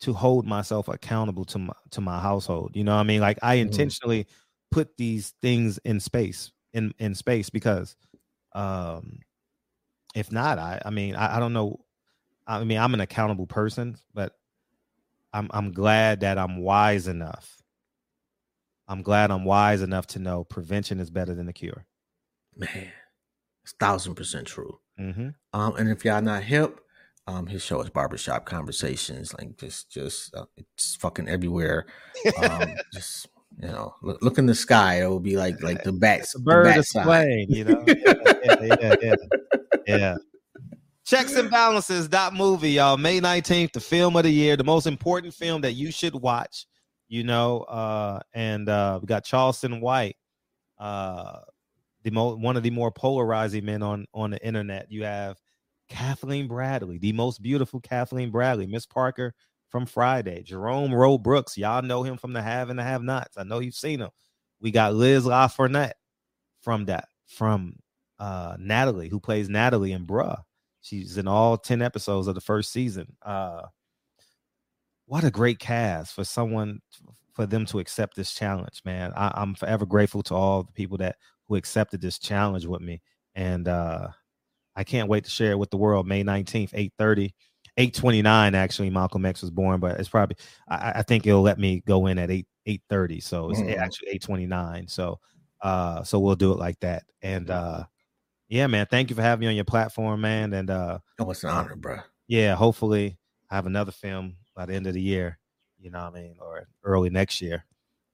to hold myself accountable to my to my household. You know what I mean? Like I Mhm. intentionally put these things in space in in space because um if not I I mean I, I don't know I mean I'm an accountable person, but I'm I'm glad that I'm wise enough. I'm glad I'm wise enough to know prevention is better than the cure. Man, it's thousand percent true. Mm-hmm. Um, and if y'all not hip, um, his show is Barbershop Conversations. Like just, just uh, it's fucking everywhere. Um, just you know, look, look in the sky. It will be like like the bats, The the bird bat is playing, you know. Yeah, yeah, yeah, yeah, yeah. Checks and balances. Dot movie, y'all. May 19th, the film of the year, the most important film that you should watch, you know. Uh, and uh we got Charleston White, uh the mo- one of the more polarizing men on on the internet. You have Kathleen Bradley, the most beautiful Kathleen Bradley, Miss Parker from Friday, Jerome Rowe Brooks. Y'all know him from the Have and the Have Nots. I know you've seen him. We got Liz LaFournette from that, from uh Natalie, who plays Natalie in Bruh. She's in all 10 episodes of the first season. Uh what a great cast for someone for them to accept this challenge, man. I, I'm forever grateful to all the people that who accepted this challenge with me. And uh I can't wait to share it with the world. May 19th, 8:30. 829 actually Malcolm X was born, but it's probably I, I think it'll let me go in at 8 830. So it's Mm. actually 829. So uh so we'll do it like that. And uh yeah, man, thank you for having me on your platform, man. And uh Oh, it's an honor, bro. yeah, hopefully I have another film by the end of the year, you know what I mean, or early next year,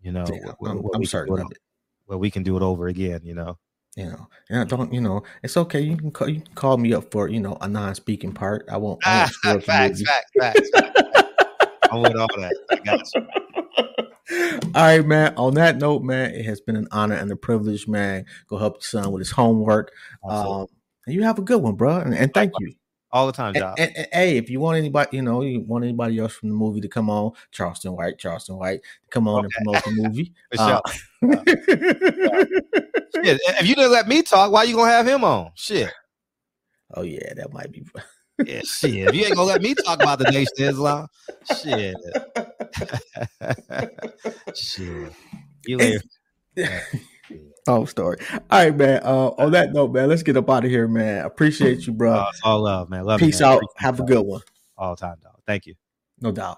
you know, Yeah, I'm, where I'm we can certain it, it. Where we can do it over again, you know. You know, and I don't. You know, it's okay. You can call. You can call me up for you know a non-speaking part. I won't. I won't the facts, facts, facts, facts. I'm with all that. I got you. All right, man. On that note, man, it has been an honor and a privilege, man. Go help your son with his homework. Um, and you have a good one, bro. And, and thank you. All the time, And, Job. and- and, hey, if you want anybody, you know, you want anybody else from the movie to come on, Charleston White, Charleston White, come on and promote the movie. Sure. Uh, Shit, if you didn't let me talk, why you gonna have him on? Shit. oh yeah, that might be. Yeah, shit. If you ain't gonna let me talk about the Nation of Islam, shit. shit. You later. Oh, story. All right, man. Uh, on that note, man, let's get up out of here, man. Appreciate you, bro. Oh, it's all love, man. Love you, Peace man. out. Appreciate Have a good one. All time, dog. Thank you. No doubt.